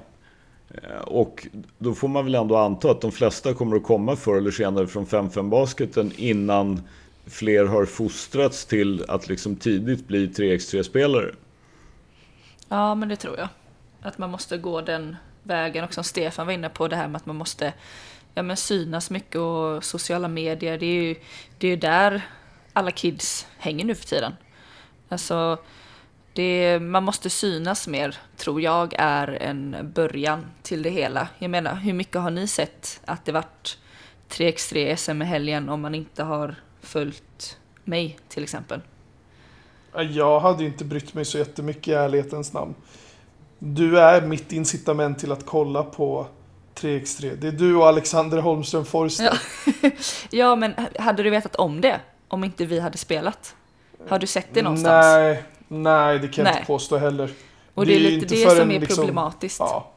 eh, och då får man väl ändå anta att de flesta kommer att komma förr eller senare från 5-5 basketen innan fler har fostrats till att liksom tidigt bli 3x3-spelare. Ja, men det tror jag. Att man måste gå den vägen. Och som Stefan var inne på, det här med att man måste ja, men synas mycket och sociala medier. Det är ju det är där alla kids hänger nu för tiden. Alltså, det, man måste synas mer, tror jag, är en början till det hela. Jag menar, hur mycket har ni sett att det vart 3x3 SM i helgen om man inte har följt mig till exempel? Jag hade inte brytt mig så jättemycket i ärlighetens namn. Du är mitt incitament till att kolla på 3x3. Det är du och Alexander Holmström Forster. Ja. ja, men hade du vetat om det? Om inte vi hade spelat? Har du sett det någonstans? Nej, Nej, det kan jag inte påstå heller. Och det, är lite det som är liksom, problematiskt. Ja.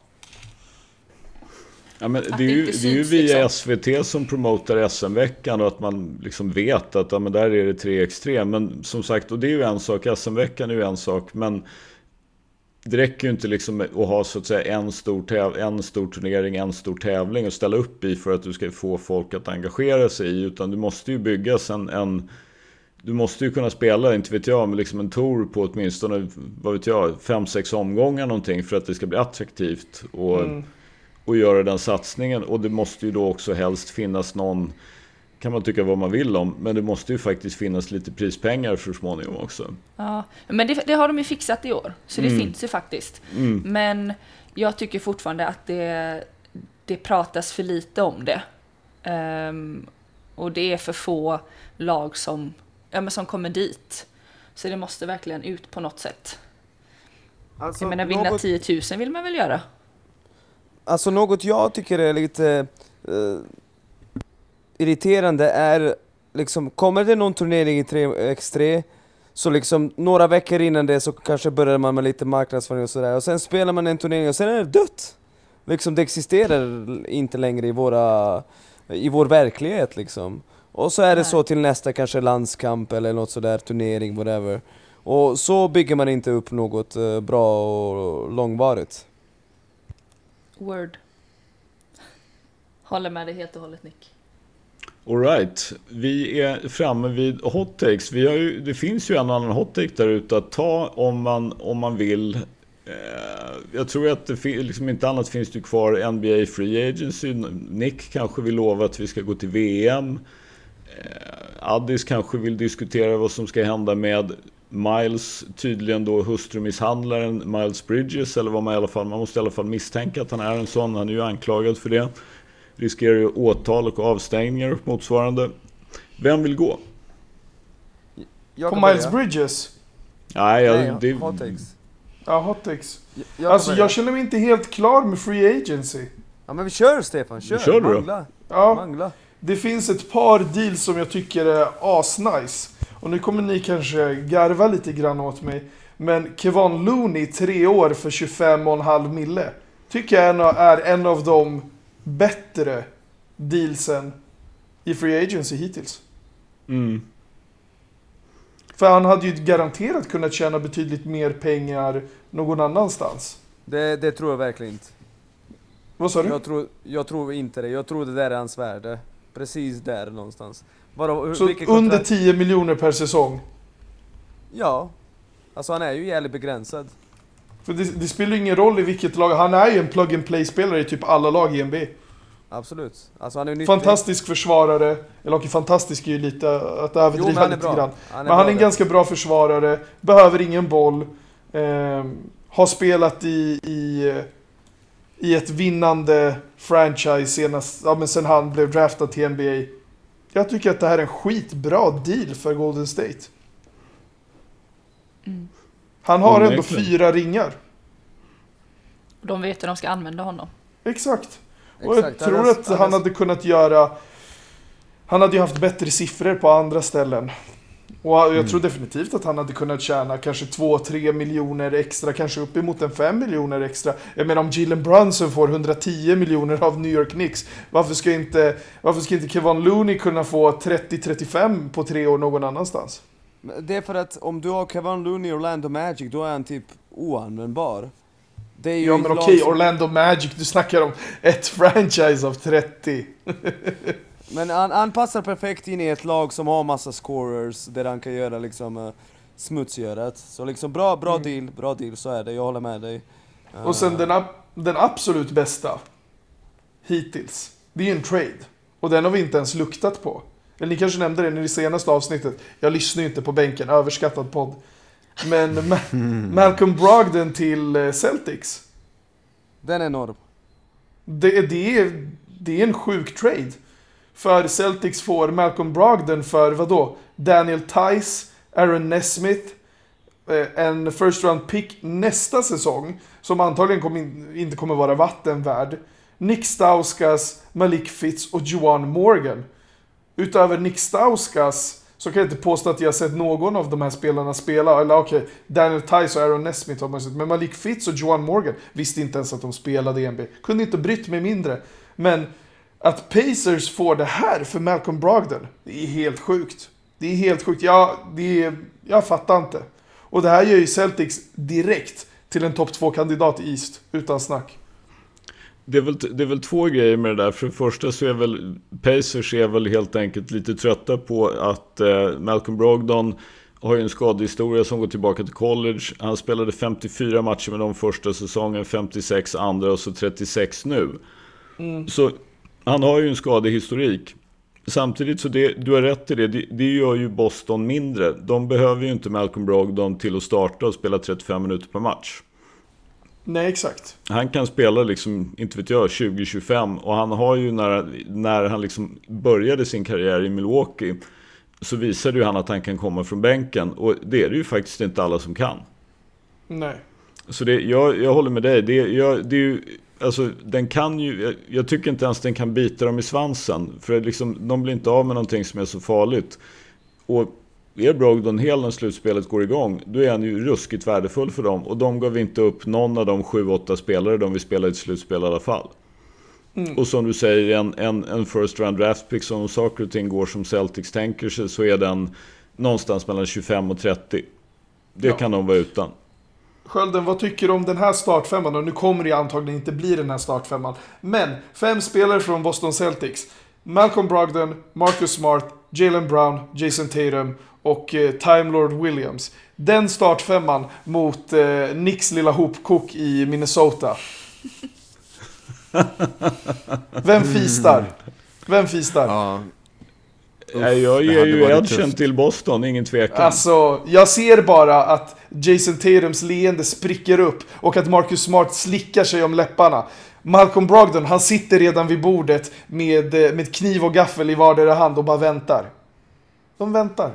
Ja, men det är ju, det är ju via liksom. SVT som promotar SM-veckan och att man liksom vet att ja, men där är det 3x3. Men som sagt, och det är ju en sak, SM-veckan är ju en sak. Men det räcker ju inte liksom att ha så att säga en stor, en stor turnering, en stor tävling att ställa upp i för att du ska få folk att engagera sig i. Utan du måste ju byggas en, en du måste ju kunna spela, inte vet jag, med liksom en tour på åtminstone, vad vet jag, fem sex omgångar någonting för att det ska bli attraktivt. Och, mm. och göra den satsningen. Och det måste ju då också helst finnas någon, kan man tycka vad man vill om, men det måste ju faktiskt finnas lite prispengar för småningom också. Ja, men det, det har de ju fixat i år, så det mm. finns ju faktiskt. Mm. Men jag tycker fortfarande att det, det pratas för lite om det. Um, och det är för få lag som ja, men som kommer dit. Så det måste verkligen ut på något sätt. Alltså, jag menar, vinna något... 10 000 vill man väl göra? Alltså något jag tycker är lite uh, irriterande är liksom, kommer det någon turnering i 3x3 så liksom några veckor innan det så kanske börjar man med lite marknadsföring och sådär och sen spelar man en turnering och sen är det dött! Liksom det existerar inte längre i våra, i vår verklighet liksom. Och så är det så till nästa kanske landskamp eller något sådär, turnering, whatever. Och så bygger man inte upp något uh, bra och långvarigt. Word. Håller med dig helt och hållet Nick. Alright, vi är framme vid hot takes. Vi har ju, det finns ju en annan hot take där ute att ta om man, om man vill. Eh, jag tror att det liksom inte annat finns det kvar NBA Free Agency. Nick kanske vill lova att vi ska gå till VM. Eh, Addis kanske vill diskutera vad som ska hända med Miles, tydligen då hustrumisshandlaren Miles Bridges, eller vad man i alla fall, man måste i alla fall misstänka att han är en sån, han är ju anklagad för det. Riskerar ju åtal och avstängningar och motsvarande. Vem vill gå? Jag På Miles. Bridges? Nej, jag, Nej det... hot takes. Ja, hot takes. Jag, alltså jag känner mig inte helt klar med Free Agency. Ja men vi kör Stefan, kör! Kör du då? Ja. Mangla. Det finns ett par deals som jag tycker är asnice. Och nu kommer ni kanske garva lite grann åt mig. Men Kevon Looney, tre år för 25,5 mille. Tycker jag är en av de bättre dealsen i Free Agency hittills. Mm. För han hade ju garanterat kunnat tjäna betydligt mer pengar någon annanstans. Det, det tror jag verkligen inte. Vad sa du? Jag tror, jag tror inte det. Jag tror det där är hans värde. Precis där någonstans. Bara, så under 10 miljoner per säsong? Ja. Alltså han är ju jävligt begränsad. För det, det spelar ingen roll i vilket lag, han är ju en plug and play-spelare i typ alla lag i NBA. Absolut. Alltså han är fantastisk försvarare, eller okej fantastisk är ju lite att överdriva jo, lite bra. grann. Han men han är en där. ganska bra försvarare, behöver ingen boll, eh, har spelat i, i i ett vinnande franchise senast, ja, men sen han blev draftad till NBA. Jag tycker att det här är en skitbra deal för Golden State. Mm. Han har ändå fyra ringar. De vet hur de ska använda honom. Exakt. Och jag Exakt, tror att han hade kunnat göra... Han hade ju haft bättre siffror på andra ställen. Och jag Mm. tror definitivt att han hade kunnat tjäna kanske 2-3 miljoner extra, kanske uppemot en 5 miljoner extra. Jag menar om Jalen Brunson får 110 miljoner av New York Knicks, varför ska inte, varför ska inte Kevon Looney kunna få 30-35 på tre år någon annanstans? Det är för att om du har Kevin Looney i Orlando Magic, då är han typ oanvändbar. Det är ju Ja men okej, som- Orlando Magic, du snackar om ett franchise av 30. Men han, han passar perfekt in i ett lag som har massa scorers, där han kan göra liksom uh, smutsgörat. Så liksom bra, bra Mm. deal, bra deal, så är det, jag håller med dig. Och sen Eh, den, den absolut bästa hittills, det är ju en trade. Och den har vi inte ens luktat på. Eller ni kanske nämnde det i det senaste avsnittet. Jag lyssnar ju inte på bänken, överskattad podd. Men Ma- Malcolm Brogdon till eh, Celtics. Den är enorm. Det, det, är, det är en sjuk trade. För Celtics får Malcolm Brogdon för vadå? Daniel Tice, Aaron Nesmith, eh, en first round pick nästa säsong. Som antagligen kommer in, inte kommer vara vattenvärd. Nick Stauskas, Malik Fitz och Joan Morgan. Utöver Nick Stauskas så kan jag inte påstå att jag sett någon av de här spelarna spela. Eller okej, Daniel Tice och Aaron Nesmith har man sett. Men Malik Fitz och Johan Morgan visste inte ens att de spelade i NBA. Kunde inte brytt mig mindre. Men att Pacers får det här för Malcolm Brogdon, det är helt sjukt. Det är helt sjukt. Jag, det är, jag fattar inte. Och det här gör ju Celtics direkt till en topp 2-kandidat i East, utan snack. Det är, väl, det är väl två grejer med det där. För det första så är väl Pacers är väl helt enkelt lite trötta på att eh, Malcolm Brogdon har ju en skadehistoria som går tillbaka till college. Han spelade 54 matcher med de första säsongen, 56 andra och så 36 nu. Så han har ju en skadehistorik. Samtidigt så det, du har rätt i det, det, det gör ju Boston mindre. De behöver ju inte Malcolm Brogdon till att starta och spela 35 minuter per match. Nej, exakt. Han kan spela liksom, inte vet jag, 20-25 och han har ju när, när han liksom började sin karriär i Milwaukee så visade ju han att han kan komma från bänken och det är det ju faktiskt inte alla som kan. Nej. Så det, jag, jag håller med dig. Det, jag, det är ju, alltså, den kan ju, jag, jag tycker inte ens den kan bita dem i svansen. För liksom, de blir inte av med någonting som är så farligt. Och är Brogdon hel när slutspelet går igång, då är han ju ruskigt värdefull för dem. Och de gav inte upp någon av de 7-8 spelare de vill spela i ett slutspel i alla fall. Och som du säger, en, en, en first round draft pick, som saker och ting går som Celtics tänker sig, så är den någonstans mellan 25 och 30. Det Ja. kan de vara utan. Skölden, vad tycker du om den här startfemman? Och nu kommer det antagligen inte bli den här startfemman. Men, fem spelare från Boston Celtics. Malcolm Brogdon, Marcus Smart, Jalen Brown, Jason Tatum och eh, Time Lord Williams. Den startfemman mot eh, Knicks lilla hopkok i Minnesota. Vem fistar? Vem fistar? Ja. Nej, jag ger ju edgen till Boston, ingen tvekan. Alltså, jag ser bara att Jason Tatums leende spricker upp och att Marcus Smart slickar sig om läpparna. Malcolm Brogdon, han sitter redan vid bordet med, eh, med kniv och gaffel i vardera hand och bara väntar. De väntar.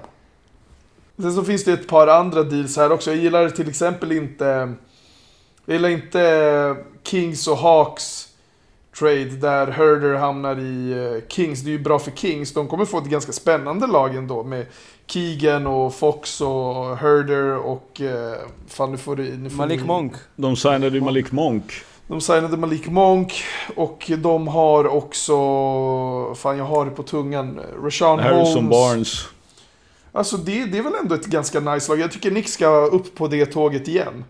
Sen så finns det ett par andra deals här också. Jag gillar till exempel inte... Jag gillar inte Kings och Hawks trade där Herder hamnar i eh, Kings. Det är ju bra för Kings. De kommer få ett ganska spännande lag ändå med Keegan och Fox och Herder och... Eh, fan nu får du... Nu får Malik ni- Monk. De signade ju Malik Monk. De signade Malik Monk och de har också... Fan jag har det på tungan. Rashawn Harrison Holmes. Barnes. Alltså det, det är väl ändå ett ganska nice lag. Jag tycker Nick ska upp på det tåget igen.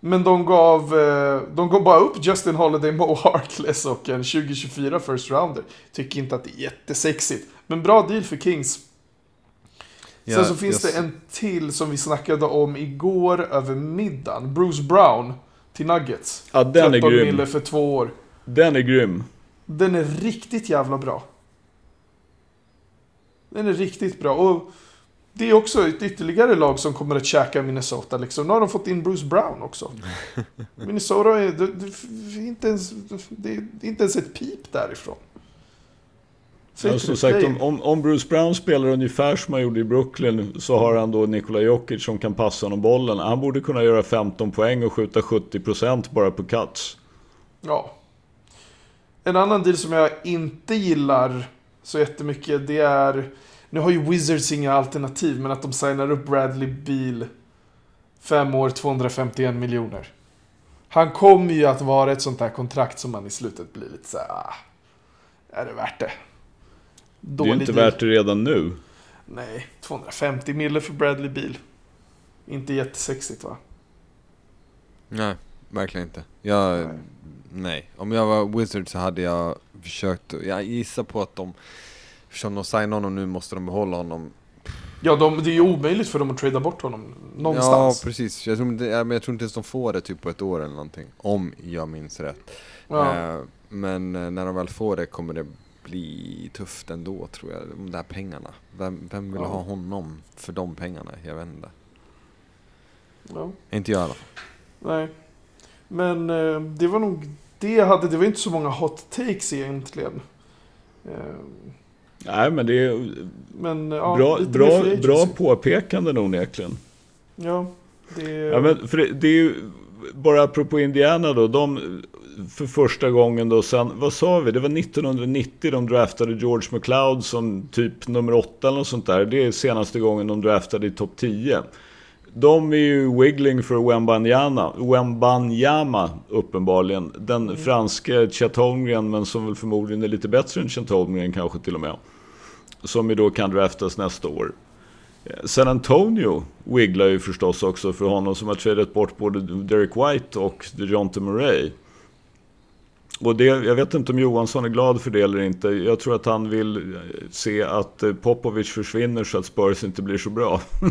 Men de gav, eh, de gav bara upp Justin Holiday, Mo Harkless och en 2024 first rounder. Tycker inte att det är jättesexigt. Men bra deal för Kings. Sen Ja, så finns jag- det en till som vi snackade om igår över middagen. Bruce Brown till Nuggets. Ja, den är 13 grym. mille för två år. Den är grym. Den är riktigt jävla bra. Den är riktigt bra. Och det är också ett ytterligare lag som kommer att käka Minnesota. Liksom. Nu har de fått in Bruce Brown också. Minnesota är, det, det, inte ens, det är inte ens ett pip därifrån. Ja, som sagt, om, om Bruce Brown spelar ungefär som han gjorde i Brooklyn så har han då Nikola Jokic som kan passa honom bollen. Han borde kunna göra 15 poäng och skjuta 70% bara på cuts. Ja. En annan deal som jag inte gillar så jättemycket, det är... Nu har ju Wizards inga alternativ, men att de signar upp Bradley Beal fem år, 251 miljoner. Han kommer ju att vara ett sånt här kontrakt som man i slutet blir lite så här, ah, är det värt det? Det är inte deal. värt det redan nu. Nej, 250 mille för Bradley Beal. Inte jättesexigt va? Nej, verkligen inte. Jag, Nej. nej. Om jag var Wizard så hade jag försökt, jag gissar på att de, eftersom de signar honom nu måste de behålla honom. Ja, de, det är ju omöjligt för dem att trada bort honom Ja, någonstans. precis. Jag tror, inte, ja, jag tror inte ens de får det typ på ett år eller någonting. Om jag minns rätt. Ja. Eh, men eh, när de väl får det kommer det bli tufft ändå tror jag. De där pengarna. Vem, vem vill Ja. ha honom för de pengarna? Jag vet inte. Ja. Inte jag i alla fall. Nej. Men eh, det var nog det jag hade. Det var inte så många hot takes egentligen. Eh, Nej, men det är men ja, bra, bra, bra påpekanden onekligen. Ja, det... Ja, men för det, det är ju bara apropå Indiana då. De för första gången då sen, vad sa vi? Det var 1990 de draftade George McLeod som typ nummer åtta eller något sånt där. Det är senaste gången de draftade i topp 10. De är ju wiggling för Wembanyama, Wembanyama uppenbarligen. Den franske Chet Holmgren, men som väl förmodligen är lite bättre än Chet Holmgren kanske till och med. Som ju då kan draftas nästa år. San Antonio wigglar ju förstås också för honom som har tradat bort både Derek White och DeJounte Murray. Och det, jag vet inte om Johansson är glad för det eller inte. Jag tror att han vill eh, se att eh, Popovic försvinner så att Spurs inte blir så bra.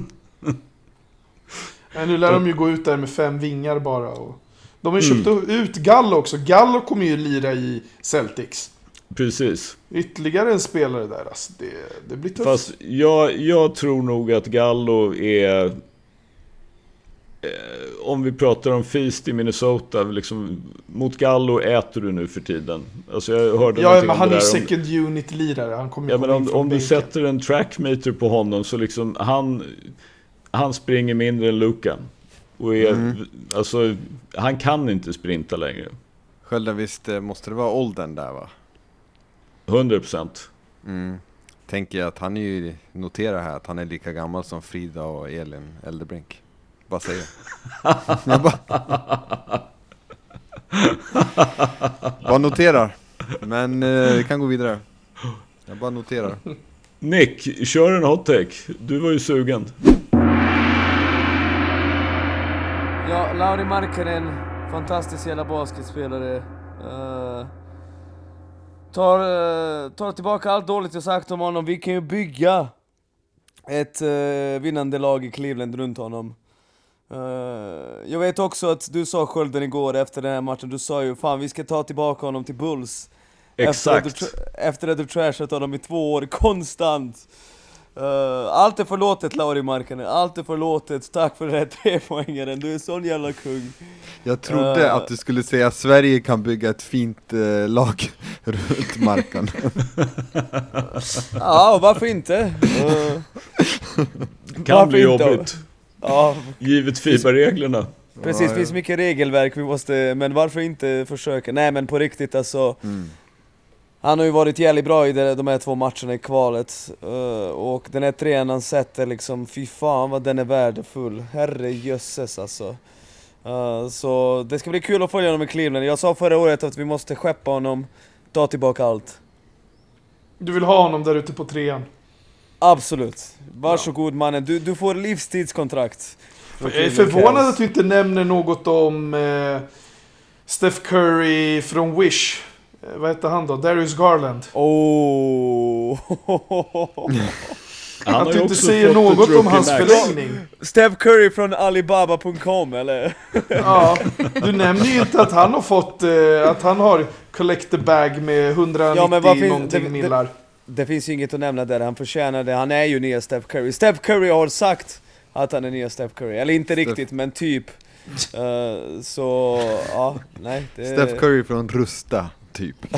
Nej, nu lär de ju gå ut där med fem vingar bara. Och de har ju Mm. köpt ut Gallo också. Gallo kommer ju lira i Celtics. Precis. Ytterligare en spelare där. Alltså, det, det blir tufft. Fast jag, jag tror nog att Gallo är... Eh, om vi pratar om Feast i Minnesota, liksom, mot Gallo äter du nu för tiden. Alltså jag hörde ja, men han det är ju second unit-lirare. Han kommer ju Ja, men om, från om du sätter en trackmeter på honom så liksom han, han springer mindre än Luka. Och är, Mm. alltså, han kan inte sprinta längre. Skölden, visst eh, måste det vara åldern där va? 100 procent. Mm. Tänker jag att han är ju, notera här att han är lika gammal som Frida och Elin Eldebrink. Bara säger. jag bara... bara noterar. Men eh, vi kan gå vidare. Jag bara noterar. Nick, kör en hot take. Du var ju sugen. Ja, Lauri Markkanen, fantastisk jävla basketspelare. Uh, tar, eh, tar tillbaka allt dåligt jag sagt om honom. Vi kan ju bygga ett uh, vinnande lag i Cleveland runt honom. Eh, jag vet också att du sa Skölden igår efter den här matchen, du sa ju fan vi ska ta tillbaka honom till Bulls. Efter att, Exakt. du, efter att du trashat honom i två år, konstant. Eh, allt är förlåtet Lauri Markkanen, allt är förlåtet. Tack för den här trepoängaren, du är sån jävla kung. Jag trodde Eh. att du skulle säga att Sverige kan bygga ett fint eh, lag runt marken. Ja, varför inte? Kan varför bli inte? jobbigt. Ja, Givet Fiba-reglerna. precis, Ja, det finns ja. mycket regelverk vi måste, men varför inte försöka? Nej men på riktigt alltså. Mm. Han har ju varit jävligt bra i de, de här två matcherna i kvalet. eh, och den här trean han sätter liksom, fy fan vad den är värdefull. Herre jösses alltså. Eh, så det ska bli kul att följa honom i Cleveland. Jag sa förra året att vi måste skeppa honom, ta tillbaka allt. Du vill ha honom där ute på trean. Absolut. Varsågod mannen, du, du får livstidskontrakt. Jag är förvånad att du inte nämner något om eh, Steph Curry från Wish. Eh, vad heter han då? Darius Garland. Oh. Han att du inte säger något om hans max. förlängning. Steph Curry från Alibaba.com eller? Ja, du nämner ju inte att han har fått, eh, att han har collect the bag med 190 Ja, men vad finns- någonting det- millar. Det finns ju inget att nämna där, han förtjänar det. Han är ju nya Steph Curry. Steph Curry har sagt att han är nya Steph Curry. Eller inte Steph- riktigt, men typ. Eh, så, ja, nej. Det... Steph Curry från Rusta, typ.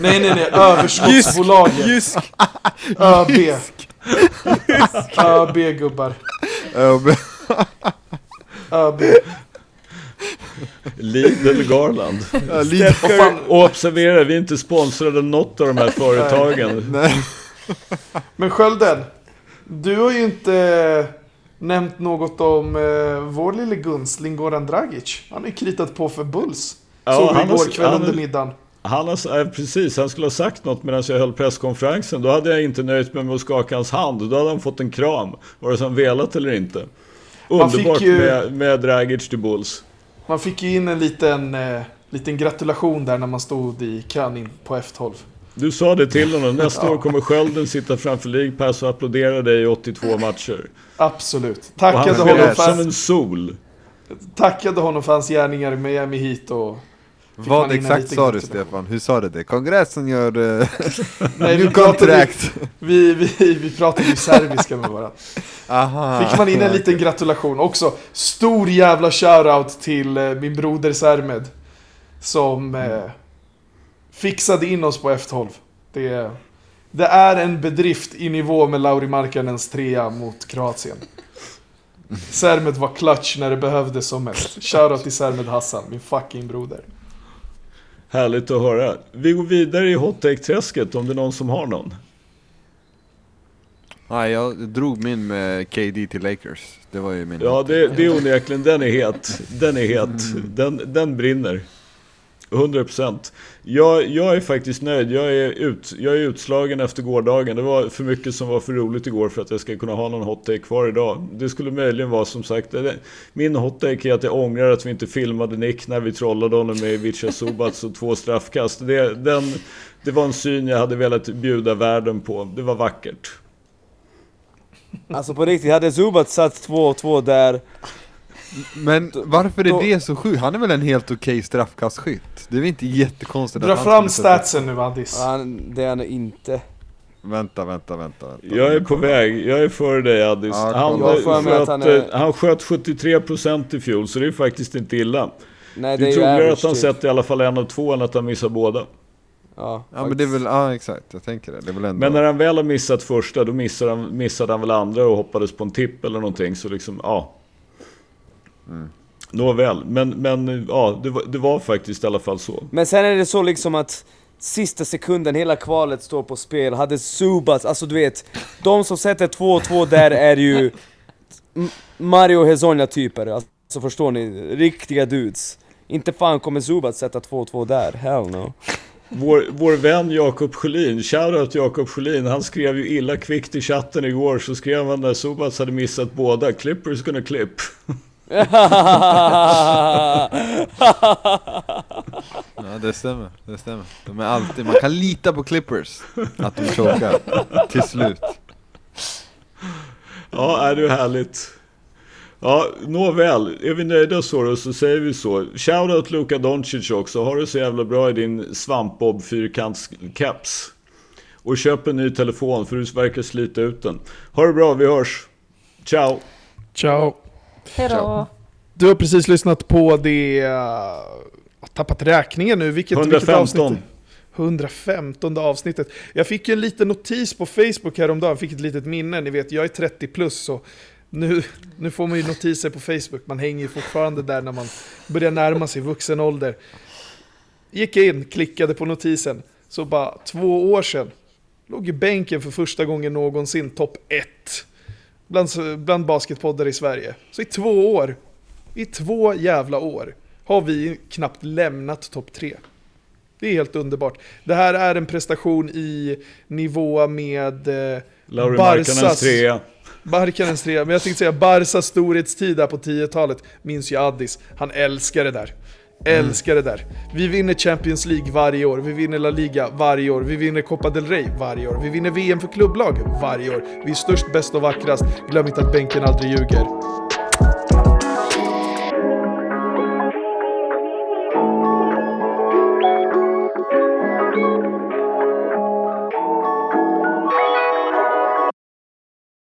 Nej, nej, nej. Överskottsbolaget. Jysk! ÖB. ÖB gubbar. Eh, men- ÖB. Lidl Garland. Ja, lite- Vad fan, Och observera, vi är inte sponsrade av något av de här företagen. Nej. Men Skölden, du har ju inte nämnt något om eh, vår lille gunstling Goran Dragic. Han har ju kritat på för Bulls. Ja, Såg vi igår kväll under middagen. Han har, precis, han skulle ha sagt något medan jag höll presskonferensen. Då hade jag inte nöjt mig med att skaka hans hand. Då hade han fått en kram. Vare sig han velat eller inte. Underbart ju- med, med Dragic till Bulls. Man fick ju in en liten, eh, liten gratulation där när man stod i kön in på F12. Du sa det till honom. Nästa år kommer Skölden sitta framför League Pass och applådera dig i 82 matcher. Absolut. Tackade honom, för, som en sol. tackade honom för hans gärningar i Miami Heat och... Vad exakt sa du. Stefan? Hur sa du det? Congrats on your uh, Nej, new vi contract! vi, vi, vi pratade ju serbiska med varandra. Aha! Fick man in en liten gratulation också. Stor jävla shoutout till eh, min broder Sermed. Som eh, fixade in oss på F12. Det, det är en bedrift i nivå med Lauri Markkanens trea mot Kroatien. Sermed var clutch när det behövdes som mest. Shoutout till Sermed Hassan, min fucking broder. Härligt att höra. Vi går vidare i hot take-träsket om det är någon som har någon. Nej, jag drog min med KD till Lakers. Det var ju min. Ja, det, det är onekligen. Den är het. Den är het. Den, den brinner. 100%. Jag, jag är faktiskt nöjd. Jag är, ut, jag är utslagen efter gårdagen. Det var för mycket som var för roligt igår för att jag ska kunna ha någon hot take kvar idag. Det skulle möjligen vara som sagt... det- Min hot take är att jag ångrar att vi inte filmade Nick när vi trollade honom med Ivica Subats och två straffkast. Det, den, det var en syn jag hade velat bjuda världen på. Det var vackert. Alltså på riktigt, hade Zubat satt 2-2 där, Men varför är då- det så sjukt? Han är väl en helt okej straffkastskytt? Det är väl inte jättekonstigt Dra att han fram statsen nu Addis. han, det är han inte. Vänta, vänta, vänta. vänta. Jag är på väg, jag är före dig Addis. Ja, han. Jag sköt, han är- han sköt 73% i fjol, så det är faktiskt inte illa. Nej Det det är troligare att han typ. sett i alla fall en av två än att han missar båda. Ja, Ja men det är väl, ja exakt, jag tänker det. Det är väl ändå... Men när han väl har missat första, då missade han, missade han väl andra och hoppades på en tipp eller någonting. Så liksom, ja. Nåväl, men, men ja, det var, det var faktiskt i alla fall så. Men sen är det så liksom att sista sekunden, hela kvalet står på spel. Hade Subats, alltså du vet, de som sätter 2-2 där är ju Mario Hezonja typer. Alltså förstår ni? Riktiga dudes. Inte fan kommer Subats sätta 2-2 där, hell no. Vår, vår vän Jakob Sjölin, shoutout Jakob Sjölin, han skrev ju illa kvickt i chatten igår, så skrev han när Subats hade missat båda, Clippers gonna clip. Ja det stämmer, det stämmer. De är alltid, man kan lita på Clippers. Att de chokar. Till slut. Ja, är det är härligt. Ja, nåväl. Är vi nöjda så då, så säger vi så. Shoutout Luka Doncic också. Har det så jävla bra i din svampbob fyrkantscaps. Och köp en ny telefon för du verkar slita ut den. Ha det bra, vi hörs. Ciao! Ciao. Hejdå! Du har precis lyssnat på det... Uh, tappat räkningen nu. Vilket, vilket 115. avsnitt? 115 avsnittet. Jag fick ju en liten notis på Facebook häromdagen, fick ett litet minne. Ni vet, jag är 30 plus så nu, nu får man ju notiser på Facebook. Man hänger ju fortfarande där när man börjar närma sig vuxen ålder. Gick in, klickade på notisen. Så bara två år sedan låg i bänken för första gången någonsin topp 1 bland, bland basketpoddar i Sverige. Så i två år, i två jävla år, har vi knappt lämnat topp 3. Det är helt underbart. Det här är en prestation i nivå med eh, Lauri Markkanens trea. Barkanens trea, men jag tänkte säga Barsas storhetstid där på 10-talet minns ju Addis. Han älskar det där. Mm. Älskar det där. Vi vinner Champions League varje år, vi vinner La Liga varje år, vi vinner Copa del Rey varje år, vi vinner VM för klubblag varje år. Vi är störst, bäst och vackrast. Glöm inte att bänken aldrig ljuger.